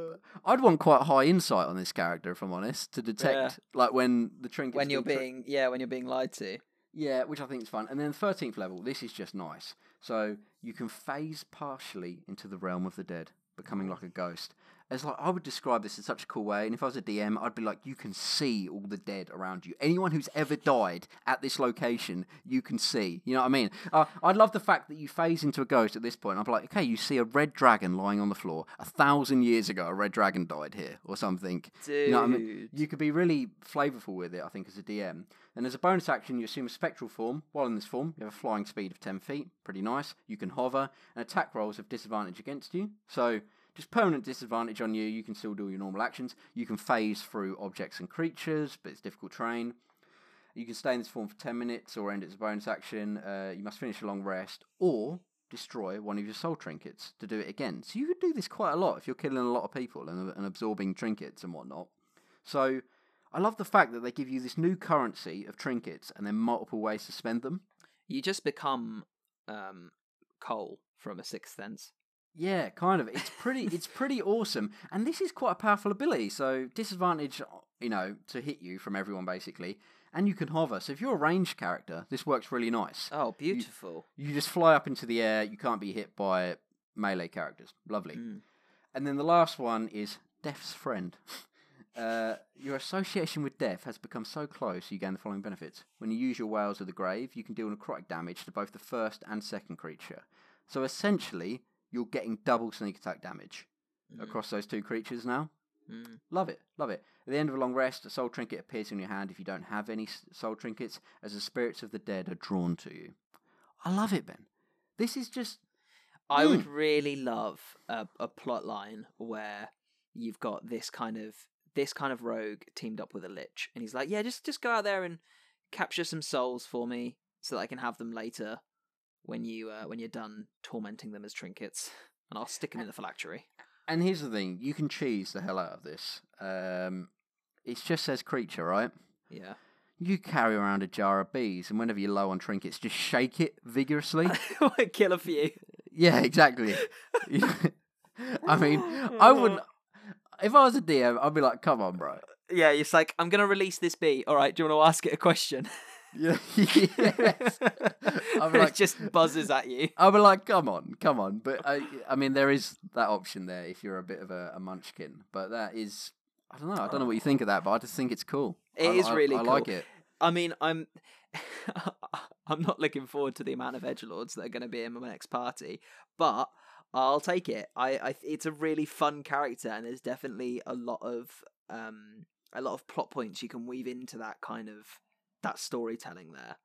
I'd want quite high insight on this character, if I'm honest, to detect like when the trinket when you're being yeah, when you're being lied to. yeah, which I think is fun. And then the thirteenth level, this is just nice. So you can phase partially into the realm of the dead, becoming like a ghost. It's like I would describe this in such a cool way. And if I was a DM, I'd be like, you can see all the dead around you. Anyone who's ever died at this location, you can see. You know what I mean? Uh, I love the fact that you phase into a ghost at this point. I'm like, okay, you see a red dragon lying on the floor. A thousand years ago, a red dragon died here, or something. Dude. You know what I mean? You could be really flavourful with it, I think, as a DM. And as a bonus action, you assume a spectral form. While in this form, you have a flying speed of 10 feet. Pretty nice. You can hover, and attack rolls have disadvantage against you. So, just permanent disadvantage on you. You can still do your normal actions. You can phase through objects and creatures, but it's difficult terrain. You can stay in this form for 10 minutes or end it as a bonus action. Uh, you must finish a long rest or destroy one of your soul trinkets to do it again. So you could do this quite a lot if you're killing a lot of people and, and absorbing trinkets and whatnot. So I love the fact that they give you this new currency of trinkets and then multiple ways to spend them. You just become um Cole from a sixth sense. Yeah, kind of. It's pretty. [LAUGHS] it's pretty awesome, and this is quite a powerful ability. So disadvantage, you know, to hit you from everyone basically, and you can hover. So if you're a ranged character, this works really nice. Oh, beautiful. You just fly up into the air. You can't be hit by melee characters. Lovely. Mm. And then the last one is Death's friend. [LAUGHS] Uh, your association with death has become so close you gain the following benefits. When you use your Wails of the Grave, you can deal necrotic damage to both the first and second creature. So essentially, you're getting double sneak attack damage across those two creatures now. Mm. Love it, love it. At the end of a long rest, a soul trinket appears in your hand if you don't have any soul trinkets, as the spirits of the dead are drawn to you. I love it, Ben. This is just I would Mm. really love a, a plot line where you've got this kind of this kind of rogue teamed up with a lich, and he's like, "Yeah, just just go out there and capture some souls for me, so that I can have them later when you uh, when you're done tormenting them as trinkets, [LAUGHS] and I'll stick them in the phylactery." And here's the thing: you can cheese the hell out of this. Um, it just says creature, right? Yeah, You carry around a jar of bees, and whenever you're low on trinkets, just shake it vigorously. [LAUGHS] kill a few. yeah, exactly. [LAUGHS] I mean, I wouldn't. If I was a DM, I'd be like, "Come on, bro." Yeah, it's like I'm gonna release this bee. All right, do you want to ask it a question? [LAUGHS] Yeah, yes. And [LAUGHS] like- it just buzzes at you. Be like, "Come on, come on." But I, I mean, there is that option there if you're a bit of a, a munchkin. But that is, I don't know. I don't know what you think of that, but I just think it's cool. It I, is I- really I like cool. it. I mean, I'm [LAUGHS] I'm not looking forward to the amount of edge lords that are going to be in my next party, but I'll take it. I, I it's a really fun character, and there's definitely a lot of um a lot of plot points you can weave into that kind of that storytelling there.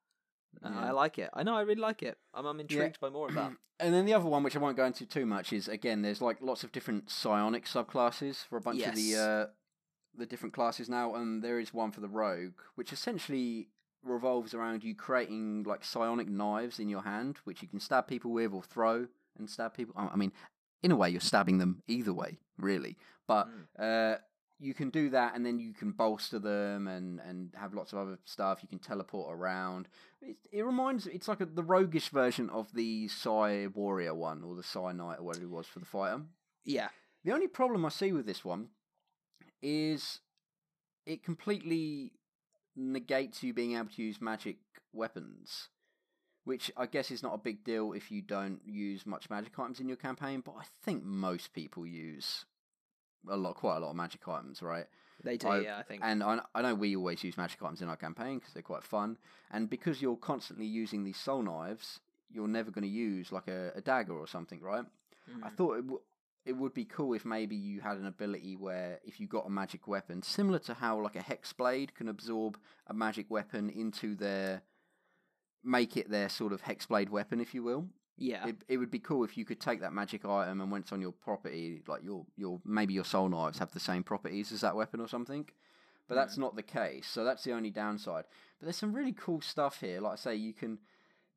Uh, Yeah. I like it. I know. I really like it. I'm, I'm intrigued by more of that. [CLEARS THROAT] And then the other one, which I won't go into too much, is again there's like lots of different psionic subclasses for a bunch of the uh, the different classes now, and there is one for the rogue, which essentially revolves around you creating like psionic knives in your hand, which you can stab people with or throw and stab people. I mean, in a way, you're stabbing them either way, really. But uh, you can do that, and then you can bolster them and and have lots of other stuff. You can teleport around. It, it reminds. It's like a, the roguish version of the Psi Warrior one or the Psi Knight or whatever it was for the fighter. Yeah. The only problem I see with this one is it completely negates you being able to use magic weapons, which I guess is not a big deal if you don't use much magic items in your campaign. But I think most people use a lot, quite a lot of magic items, right? They do. I- yeah, I think. And I, I know we always use magic items in our campaign because they're quite fun. And because you're constantly using these soul knives, you're never going to use like a, a dagger or something, right? I Mm. thought it, w- it would be cool if maybe you had an ability where if you got a magic weapon, similar to how like a hex blade can absorb a magic weapon into their, make it their sort of hex blade weapon, if you will. yeah. It, it would be cool if you could take that magic item and when it's on your property, like your your maybe your soul knives have the same properties as that weapon or something. But that's not the case. So that's the only downside. But there's some really cool stuff here. Like I say, you can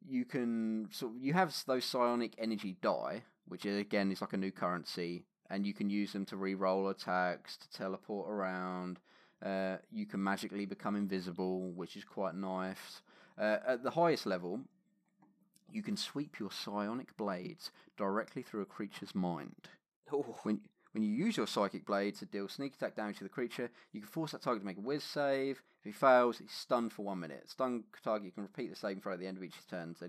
you can sort of, you have those psionic energy die, which is, again is like a new currency. and you can use them to re-roll attacks, to teleport around. Uh, you can magically become invisible, which is quite nice. Uh, at the highest level, you can sweep your psionic blades directly through a creature's mind. When when you use your psychic blade to deal sneak attack damage to the creature, you can force that target to make a Wis save. If he fails, he's stunned for one minute. Stunned target, you can repeat the saving throw at the end of each turn. So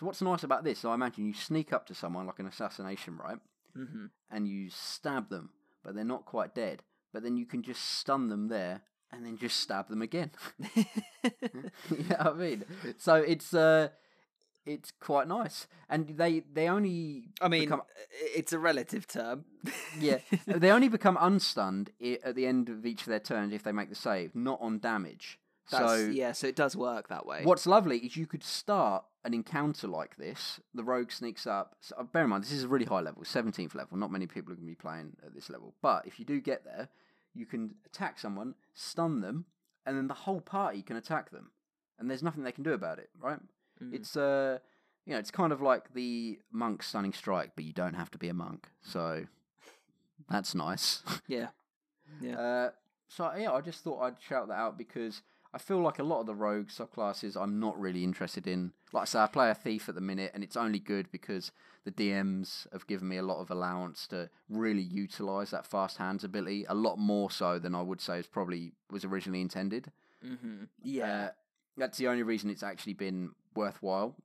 so what's nice about this? So I imagine you sneak up to someone like an assassination, right? hmm and you stab them, but they're not quite dead. But then you can just stun them there and then just stab them again. [LAUGHS] [LAUGHS] you know what I mean? So it's uh, it's quite nice, and they they only I mean, become, it's a relative term. yeah [LAUGHS] they only become unstunned at the end of each of their turns if they make the save, not on damage. That's, so yeah, so it does work that way. What's lovely is you could start an encounter like this. The rogue sneaks up. So, uh, bear in mind, this is a really high level, 17th level. Not many people are going to be playing at this level. But if you do get there, you can attack someone, stun them, and then the whole party can attack them. And there's nothing they can do about it, right? Mm. It's uh, you know, it's kind of like the monk stunning strike, but you don't have to be a monk. So that's nice. [LAUGHS] Yeah. Yeah. Uh, so yeah, I just thought I'd shout that out because I feel like a lot of the rogue subclasses I'm not really interested in. Like I say, I play a thief at the minute, and it's only good because the DMs have given me a lot of allowance to really utilize that fast hands ability a lot more so than I would say is probably was originally intended. hmm Yeah. Uh, that's the only reason it's actually been worthwhile.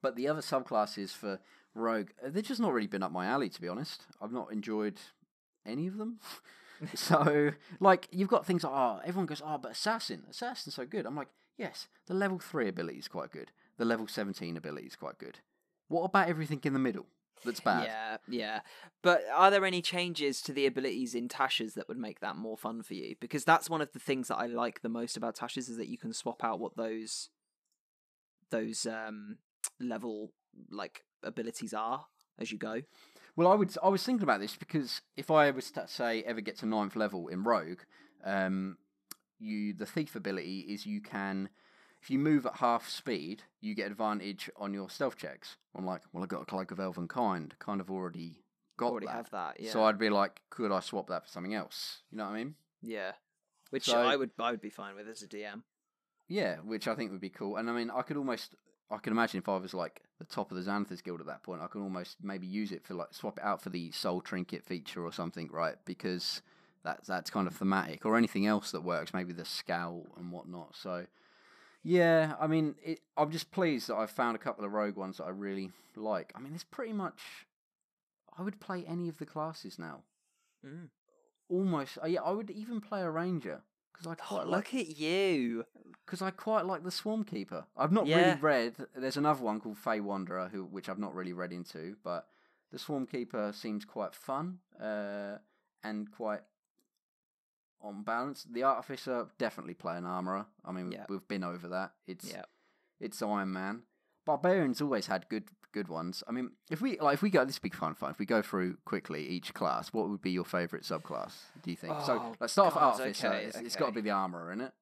But the other subclasses for Rogue, uh, they've just not really been up my alley, to be honest. I've not enjoyed any of them. [LAUGHS] so, like, you've got things like, oh, everyone goes, oh, but Assassin, Assassin's so good. I'm like, yes, the level 3 ability is quite good. The level 17 ability is quite good. What about everything in the middle that's bad? Yeah, yeah. But are there any changes to the abilities in Tasha's that would make that more fun for you? Because that's one of the things that I like the most about Tasha's is that you can swap out what those those um level like abilities are as you go. Well, I would. I was thinking about this because if I was to say ever get to ninth level in Rogue, um, you the thief ability is you can, if you move at half speed, you get advantage on your stealth checks. I'm like, well, I've got a cloak of elvenkind, kind of already got Already that. have that, yeah. So I'd be like, could I swap that for something else? You know what I mean? yeah. Which So- I would I would be fine with as a DM. Yeah, which I think would be cool. And I mean, I could almost, I can imagine if I was like the top of the Xanathars Guild at that point, I could almost maybe use it for like swap it out for the Soul Trinket feature or something, right? Because that's that's kind of thematic, or anything else that works, maybe the scout and whatnot. So, yeah, I mean, it, I'm just pleased that I've found a couple of rogue ones that I really like. I mean, it's pretty much, I would play any of the classes now. Mm. Almost, uh, yeah, I would even play a ranger because I Oh, quite like look at you. because I quite like the Swarm Keeper. I've not Yeah. really read. There's another one called Fey Wanderer, who which I've not really read into, but the Swarm Keeper seems quite fun uh, and quite on balance. The Artificer definitely play an armorer. I mean, Yeah. we've been over that. It's Yeah. it's Iron Man. Barbarians always had good good ones. I mean, if we like if we go this big fun fun. If we go through quickly each class, what would be your favourite subclass? Do you think? so Oh, let's start off Artificer. okay, it's, it's got to be the armorer, isn't it?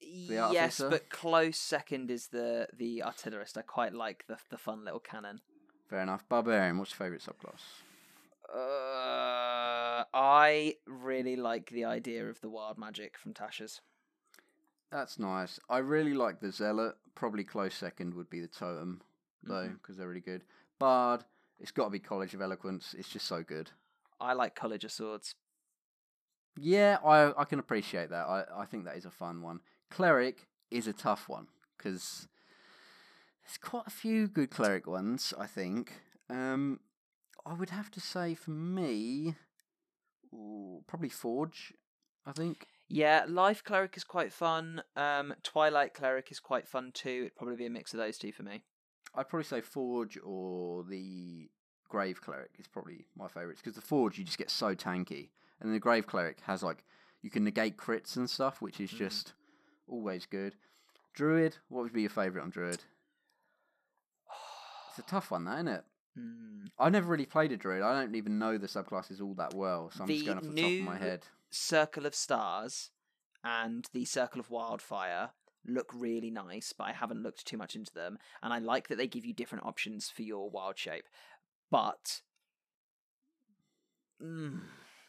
yes, artificer? but close second is the the artillerist. I quite like the the fun little cannon. Fair enough. Barbarian, what's your favourite subclass? Uh, I really like the idea of the wild magic from Tasha's. That's nice. I really like the Zealot. Probably close second would be the Totem, though, because they're really good. Bard, it's got to be College of Eloquence. It's just so good. I like College of Swords. Yeah, I I can appreciate that. I, I think that is a fun one. Cleric is a tough one because there's quite a few good cleric ones. I think. Um, I would have to say for me, ooh, probably Forge. I think. Yeah, Life Cleric is quite fun. Um, Twilight Cleric is quite fun too. It'd probably be a mix of those two for me. I'd probably say Forge or the Grave Cleric is probably my favourites because the Forge you just get so tanky, and the Grave Cleric has like you can negate crits and stuff, which is Mhm. just always good. Druid, what would be your favourite on Druid? It's a tough one, that isn't it? Mm. I never really played a Druid. I don't even know the subclasses all that well, so I'm just going off the top of my head. Circle of Stars and the Circle of Wildfire look really nice, but I haven't looked too much into them. And I like that they give you different options for your wild shape. But mm,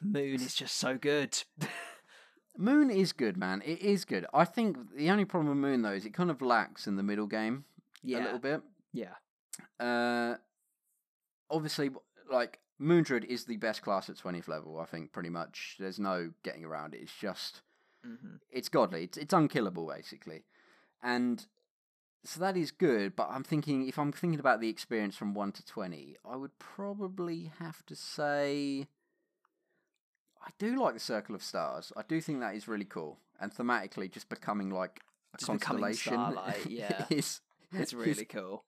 Moon is just so good. [LAUGHS] Moon is good, man. It is good. I think the only problem with Moon though is it kind of lacks in the middle game yeah, a little bit. yeah, Uh, obviously, like Moon Druid is the best class at twentieth level. I think pretty much. There's no getting around it. It's just hmm it's godly. It's, it's unkillable basically, and so that is good. But I'm thinking if I'm thinking about the experience from one to twenty, I would probably have to say I do like the Circle of Stars. I do think that is really cool, and thematically, just becoming like a Just constellation [LAUGHS] yeah. is [LAUGHS] it's really cool.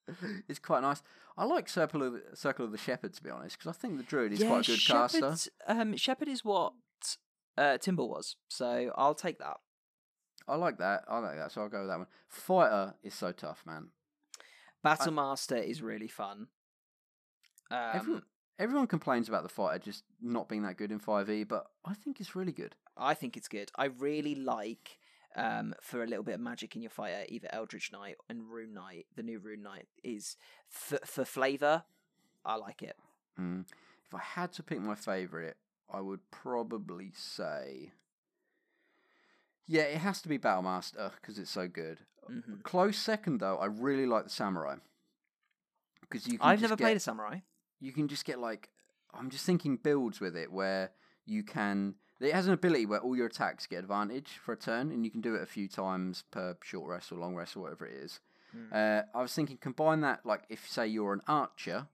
it's quite nice. I like Circle of Circle of the Shepherd to be honest, because I think the Druid is quite a good caster. Shepherd, um, Shepherd is what uh, Timber was, so I'll take that. I like that. I like that. So I'll go with that one. Fighter is so tough, man. Battle Master is really fun. Um, Everyone, everyone complains about the fighter just not being that good in Five E, but I think it's really good. I think it's good. I really like um, for a little bit of magic in your fighter, either Eldritch Knight and Rune Knight. The new Rune Knight is for for flavor. I like it. Mm. If I had to pick my favorite, I would probably say, yeah, it has to be Battlemaster because it's so good. hmm Close second though, I really like the Samurai because you. Can I've never get, played a samurai. You can just get like I'm just thinking builds with it where you can. It has an ability where all your attacks get advantage for a turn, and you can do it a few times per short rest or long rest or whatever it is. Mm. Uh, I was thinking combine that like if say you're an archer,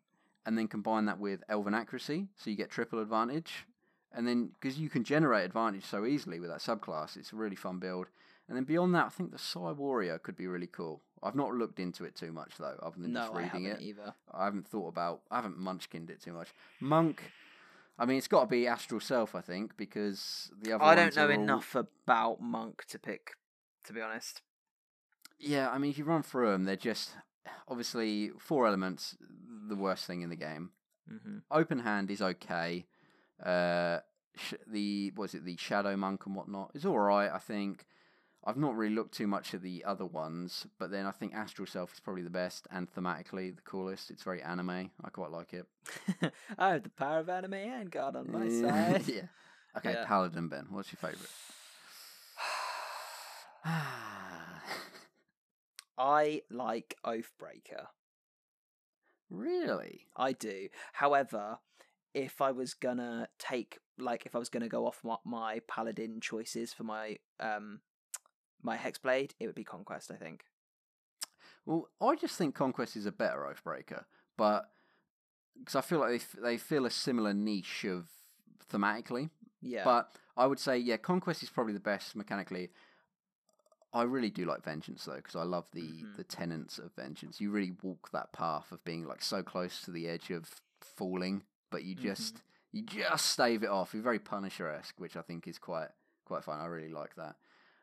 and then combine that with elven accuracy, so you get triple advantage. And then because you can generate advantage so easily with that subclass, it's a really fun build. And then beyond that, I think the Psi Warrior could be really cool. I've not looked into it too much though, other than No, just I reading haven't it. either. I haven't thought about. I haven't munchkined it too much. Monk. I mean, it's got to be Astral Self, I think, because the other. I don't know all- enough about Monk to pick, to be honest. Yeah, I mean, if you run through them, they're just obviously four elements. The worst thing in the game. hmm Open hand is okay. Uh, sh- the was it the Shadow Monk and whatnot is all right. I think. I've not really looked too much at the other ones, but then I think Astral Self is probably the best and thematically the coolest. It's very anime. I quite like it. [LAUGHS] I have the power of anime and God on my Yeah. side. [LAUGHS] yeah. Okay, Yeah. Paladin Ben. What's your favourite? [SIGHS] I like Oathbreaker. really? I do. However, if I was gonna take like if I was gonna go off my, my paladin choices for my um my hexblade, it would be conquest. I think. Well, I just think Conquest is a better Oathbreaker, but because I feel like they f- they fill a similar niche of thematically. Yeah. But I would say, yeah, Conquest is probably the best mechanically. I really do like Vengeance though, because I love the Mhm. the tenets of Vengeance. You really walk that path of being like so close to the edge of falling, but you just you just stave it off. You're very Punisher esque, which I think is quite quite fun. I really like that.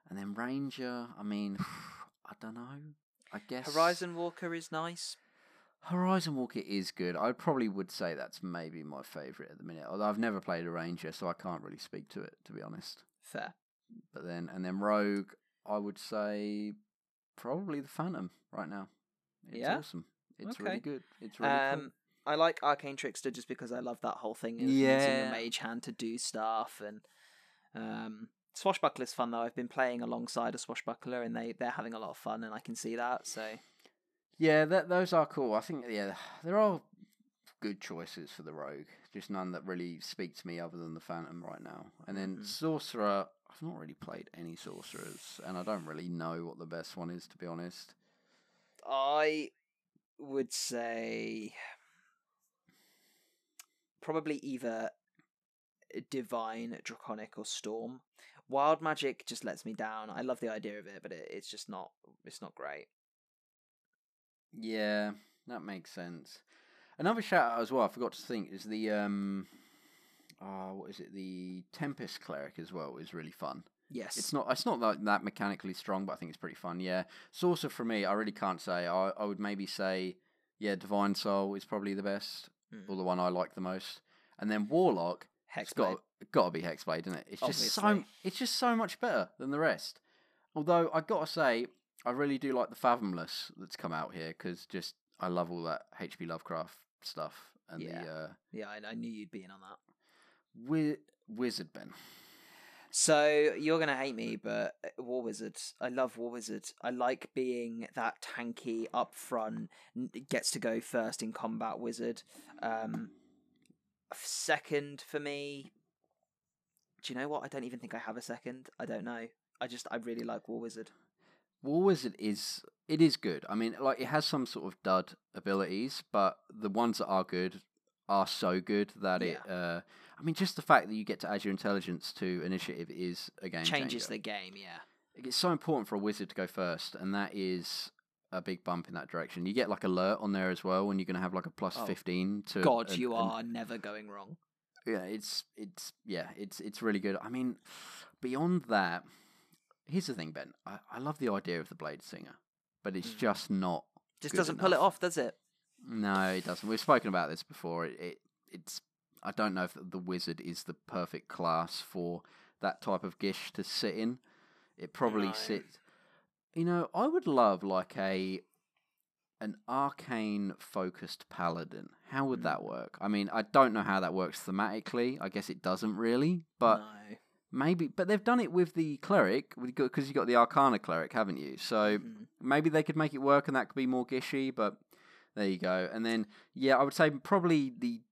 And then Ranger, I mean, [SIGHS] I don't know. I guess Horizon Walker is nice. Horizon Walker is good. I probably would say that's maybe my favourite at the minute. Although I've never played a Ranger, so I can't really speak to it to be honest. Fair. But then and then Rogue, I would say probably the Phantom right now. It's Yeah? awesome. It's Okay. really good. It's really um, cool. I like Arcane Trickster just because I love that whole thing of using Yeah. mage hand to do stuff and um Swashbuckler's fun though. I've been playing alongside a swashbuckler and they they're having a lot of fun and I can see that. So Yeah, that those are cool. I think yeah, [SIGHS] there are good choices for the Rogue. Just none that really speak to me other than the Phantom right now. And then Mhm. Sorcerer, I've not really played any Sorcerers, and I don't really know what the best one is to be honest. I would say probably either divine, draconic, or storm. Wild magic just lets me down. I love the idea of it, but it, it's just not. It's not great. Yeah, that makes sense. Another shout out as well. I forgot to think is the um, oh, what is it? The Tempest Cleric as well is really fun. Yes, It's not. It's not like that mechanically strong, but I think it's pretty fun. Yeah, Sorcerer for me, I really can't say. I I would maybe say, yeah, Divine Soul is probably the best, Mm. or the one I like the most. And then Warlock, Hexblade. got got to be Hexblade, isn't it? It's just so. Obviously. It's just so much better than the rest. Although I've got to say, I really do like the Fathomless that's come out here because just I love all that H.P. Lovecraft stuff and Yeah. the. Uh, Yeah, I, I knew you'd be in on that. Wi- Wizard Ben. So you're gonna hate me, but uh, War Wizard. I love War Wizard. I like being that tanky up front, n- gets to go first in combat wizard. Um, second for me. Do you know what? I don't even think I have a second. I don't know. I just I really like War Wizard. War Wizard is it is good. I mean, like it has some sort of dud abilities, but the ones that are good are so good that it. Uh, I mean, just the fact that you get to add your intelligence to initiative is a game Changes changer. the game, yeah. It's so important for a wizard to go first, and that is a big bump in that direction. You get like alert on there as well when you're going to have like a plus Oh, fifteen to. God, an- you are never going wrong. yeah, it's it's yeah, it's it's really good. I mean, beyond that, here's the thing, Ben. I, I love the idea of the Blade Singer, but it's Mm. just not. Just doesn't pull it off, does it? No, it doesn't. We've spoken about this before. It, it it's. I don't know if the wizard is the perfect class for that type of gish to sit in. It probably No. sits. You know, I would love like a an arcane focused paladin. How would Mm. that work? I mean, I don't know how that works thematically. I guess it doesn't really, but no. maybe. But they've done it with the cleric, because you got the arcana cleric, haven't you? So Mhm. maybe they could make it work and that could be more gishy, but there you go. And then, yeah, I would say probably the.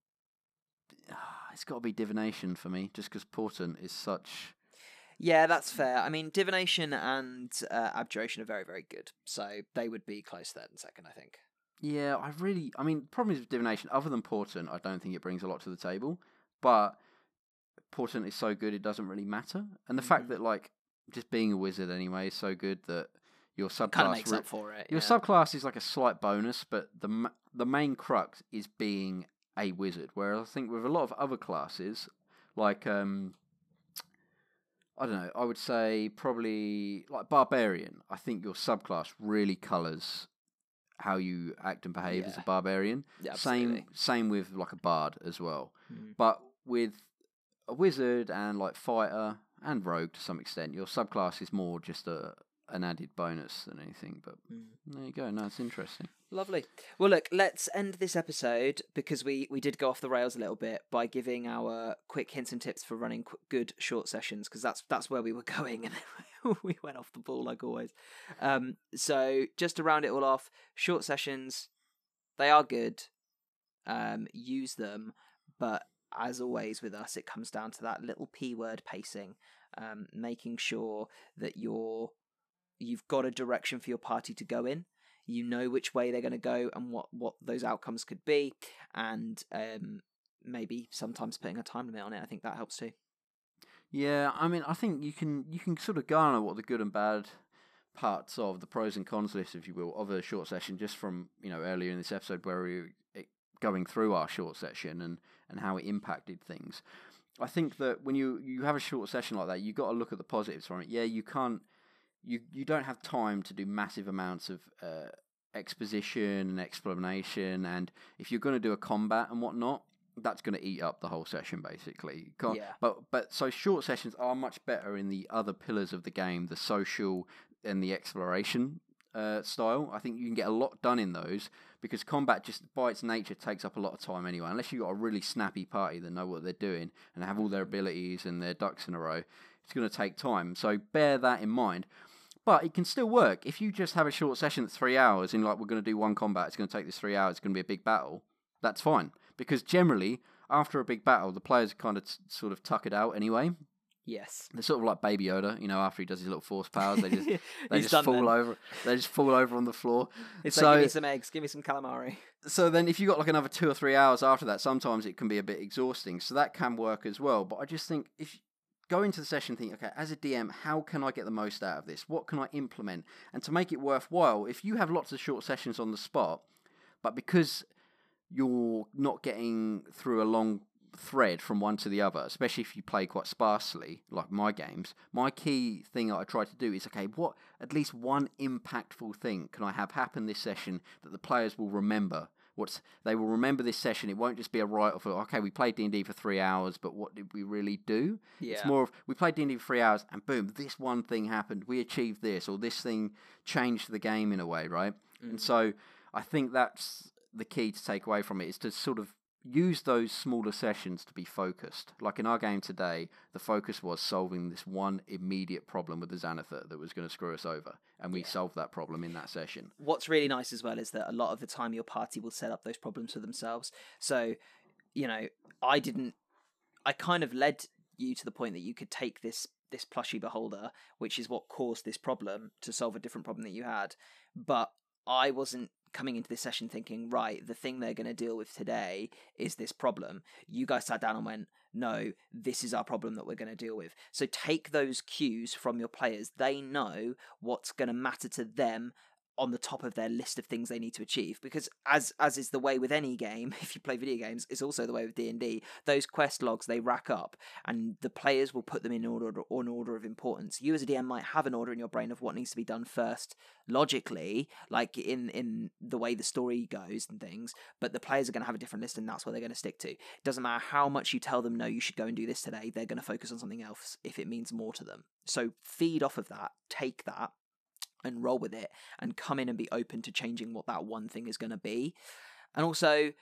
[SIGHS] It's got to be divination for me, just because Portent is such. Yeah, that's fair. I mean, divination and uh, abjuration are very, very good. So they would be close third and second, I think. Yeah, I really. I mean, problem is with divination. Other than Portent, I don't think it brings a lot to the table. But Portent is so good, it doesn't really matter. And the fact Mhm. that like just being a wizard anyway is so good that your subclass Kind of makes re- up for it. Your yeah. subclass is like a slight bonus, but the ma- the main crux is being a wizard. Whereas I think with a lot of other classes, like um, I don't know, I would say probably like barbarian. I think your subclass really colours how you act and behave as a barbarian. Yeah, same same with like a bard as well. Mm. But with a wizard and like fighter and rogue to some extent, your subclass is more just a an added bonus than anything. But Mm. there you go. No, it's interesting. Lovely. Well, look, let's end this episode because we we did go off the rails a little bit by giving our quick hints and tips for running qu- good short sessions because that's that's where we were [LAUGHS] going and [LAUGHS] we went off the ball like always. Um, so just to round it all off, short sessions, they are good. Um, use them, but as always with us, it comes down to that little p word pacing, um, making sure that you're you've got a direction for your party to go in you know which way they're going to go and what what those outcomes could be and um maybe sometimes putting a time limit on it i think that helps too Yeah, I mean, I think you can you can sort of garner what the good and bad parts of the pros and cons list, if you will, of a short session, just from you know earlier in this episode where we were eh, going through our short session and and how it impacted things. I think that when you you have a short session like that, you've got to look at the positives from it. Yeah, you can't you you don't have time to do massive amounts of uh, exposition and explanation, and if you're going to do a combat and whatnot, that's going to eat up the whole session basically. Yeah. But but so short sessions are much better in the other pillars of the game, the social and the exploration uh, style. I think you can get a lot done in those because combat just by its nature takes up a lot of time anyway. Unless you've got a really snappy party that know what they're doing and have all their abilities and their ducks in a row, it's going to take time. So bear that in mind. But it can still work if you just have a short session that's three hours and like we're going to do one combat. It's going to take this three hours. It's going to be a big battle. That's fine because generally after a big battle, the players kind of t- sort of tuck it out anyway. yes They're sort of like Baby Yoda, you know. After he does his little force powers, they just [LAUGHS] they just fall over. They just fall over on the floor. it's so like give me some eggs give me some calamari so then if you got like another two or three hours after that, sometimes it can be a bit exhausting. So that can work as well. But I just think if go into the session thinking, okay, as a DM, how can I get the most out of this? What can I implement? And to make it worthwhile, if you have lots of short sessions on the spot, but because you're not getting through a long thread from one to the other, especially if you play quite sparsely, like my games. My key thing that I try to do is okay, what at least one impactful thing can I have happen this session that the players will remember? What's they will remember this session. It won't just be a write off of okay, we played D and D for three hours, but what did we really do? yeah It's more of we played D and D for three hours, and boom, this one thing happened. We achieved this, or this thing changed the game in a way, right? And Mm. so I think that's the key to take away from it is to sort of use those smaller sessions to be focused. Like in our game today, the focus was solving this one immediate problem with the Xanathar that was going to screw us over, and we solved that problem in that session. What's really nice as well is that a lot of the time your party will set up those problems for themselves. So, you know, I didn't. I kind of led you to the point that you could take this this plushy beholder, which is what caused this problem, to solve a different problem that you had. But I wasn't coming into this session thinking, right, the thing they're going to deal with today is this problem. You guys sat down and went, no, this is our problem that we're going to deal with. So take those cues from your players. They know what's going to matter to them on the top of their list of things they need to achieve because as as is the way with any game [LAUGHS] if you play video games it's also the way with D&D those quest logs they rack up and the players will put them in order or an order of importance. You as a DM might have an order in your brain of what needs to be done first logically like in in the way the story goes and things but the players are going to have a different list and that's what they're going to stick to. It doesn't matter how much you tell them no you should go and do this today they're going to focus on something else if it means more to them. So feed off of that take that and roll with it and come in and be open to changing what that one thing is going to be. And also,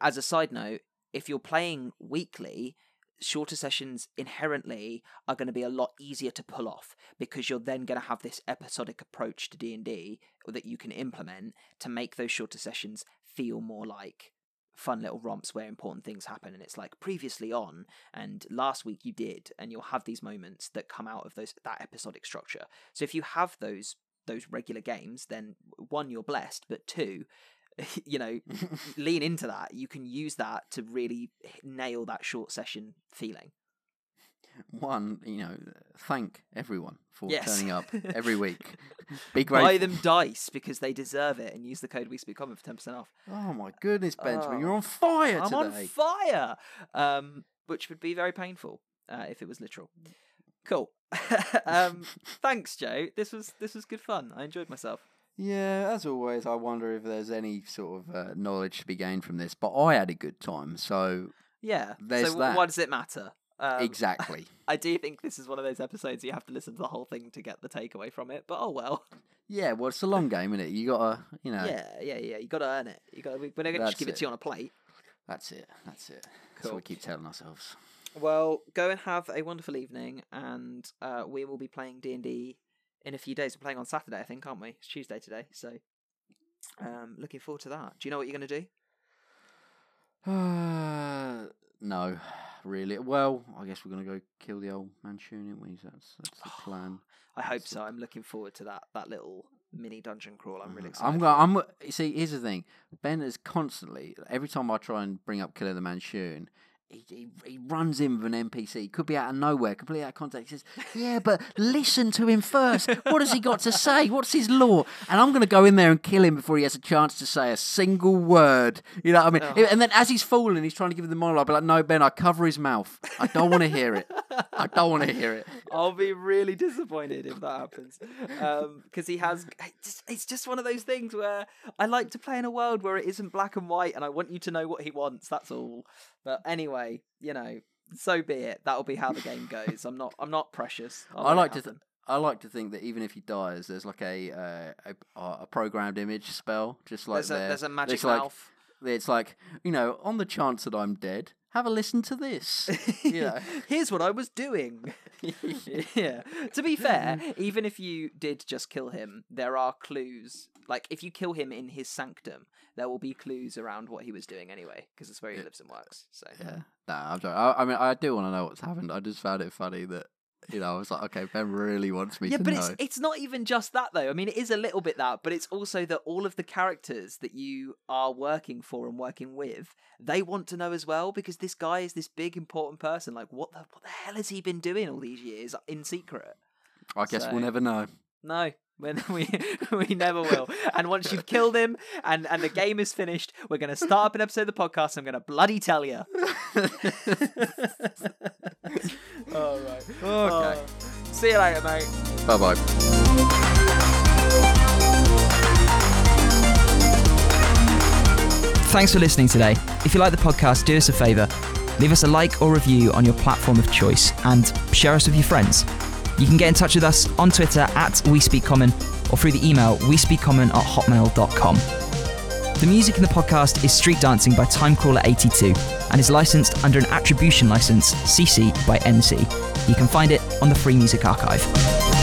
as a side note, if you're playing weekly, shorter sessions inherently are going to be a lot easier to pull off because you're then going to have this episodic approach to D&D that you can implement to make those shorter sessions feel more like fun little romps where important things happen and it's like previously on and last week you did and you'll have these moments that come out of those that episodic structure so if you have those those regular games, then one, you're blessed, but two, [LAUGHS] you know, [LAUGHS] lean into that. You can use that to really nail that short session feeling. One, you know, thank everyone for Yes. turning up every week. [LAUGHS] Be Buy grateful. them dice because they deserve it and use the code We Speak Common for 10% off. Oh my goodness, Benjamin, Oh. you're on fire today. I'm on fire! Um, which would be very painful uh, if it was literal. Cool. [LAUGHS] um, thanks, Joe. This was this was good fun. I enjoyed myself. Yeah, as always, I wonder if there's any sort of uh, knowledge to be gained from this. But I had a good time, so Yeah. There's so that. why does it matter? Um, exactly. [LAUGHS] I do think this is one of those episodes you have to listen to the whole thing to get the takeaway from it. But oh well. Yeah, well, it's a long game, isn't it? You gotta, you know, Yeah, yeah, yeah. You got to earn it. You gotta. We're not going to just give it. it. to you on a plate. that's it. That's it. That's what we keep telling ourselves. Well, go and have a wonderful evening, and uh, we will be playing D and D in a few days. We're playing on Saturday, I think, aren't we? It's Tuesday today, so um, looking forward to that. Do you know what you're going to do? Uh, [SIGHS] no, really. Well, I guess we're gonna go kill the old Manchurian, aren't we? That's that's the [SIGHS] plan. I hope That's so. I'm looking forward to that that little mini dungeon crawl. I'm really Uh, excited. I'm going. I'm. you See, here's the thing. Ben is constantly. Every time I try and bring up Killer the Manchurian, he, he, he runs in with an NPC. Could be out of nowhere, completely out of context. He says, "Yeah, but listen to him first. What has he got to say? What's his law?" And I'm going to go in there and kill him before he has a chance to say a single word. You know what I mean? Oh. And then as he's falling, he's trying to give him the monologue. I'll be like, "No, Ben, I cover his mouth. I don't want to hear it. I don't want to hear it." I'll be really disappointed if that happens, um, because he has. It's just one of those things where I like to play in a world where it isn't black and white, and I want you to know what he wants. That's all. But anyway, you know, so be it. That'll be how the game goes. I'm not. I'm not precious. I'll I like to. Th- I like to think that even if he dies, there's like a uh, a, a programmed image spell, just like there's a there. there's a magic like- mouth. It's like you know, on the chance that I'm dead, have a listen to this. you know. [LAUGHS] Here's what I was doing. [LAUGHS] yeah. To be fair, [LAUGHS] even if you did just kill him, there are clues. Like if you kill him in his sanctum, there will be clues around what he was doing anyway, because it's where he lives and works. So Yeah, nah, I'm sorry. I, I mean, I do want to know what's happened. I just found it funny that you know, I was like, okay, Ben really wants me to know. yeah, to but know. it's it's not even just that though. I mean, it is a little bit that, but it's also that all of the characters that you are working for and working with, they want to know as well because this guy is this big important person. Like, what the what the hell has he been doing all these years in secret? I guess so- we'll never know. No, when [LAUGHS] we we never will. And once you've killed him and and the game is finished, we're gonna start up an episode of the podcast. I'm gonna bloody tell you. [LAUGHS] All right. Okay. Oh. see you later, mate. Bye bye. Thanks for listening today. If you like the podcast, do us a favour. Leave us a like or review on your platform of choice and share us with your friends. You can get in touch with us on Twitter at We Speak Common or through the email we speak common at hotmail.com. The music in the podcast is Street Dancing by Timecrawler82 and is licensed under an attribution license CC by NC. You can find it on the Free Music Archive.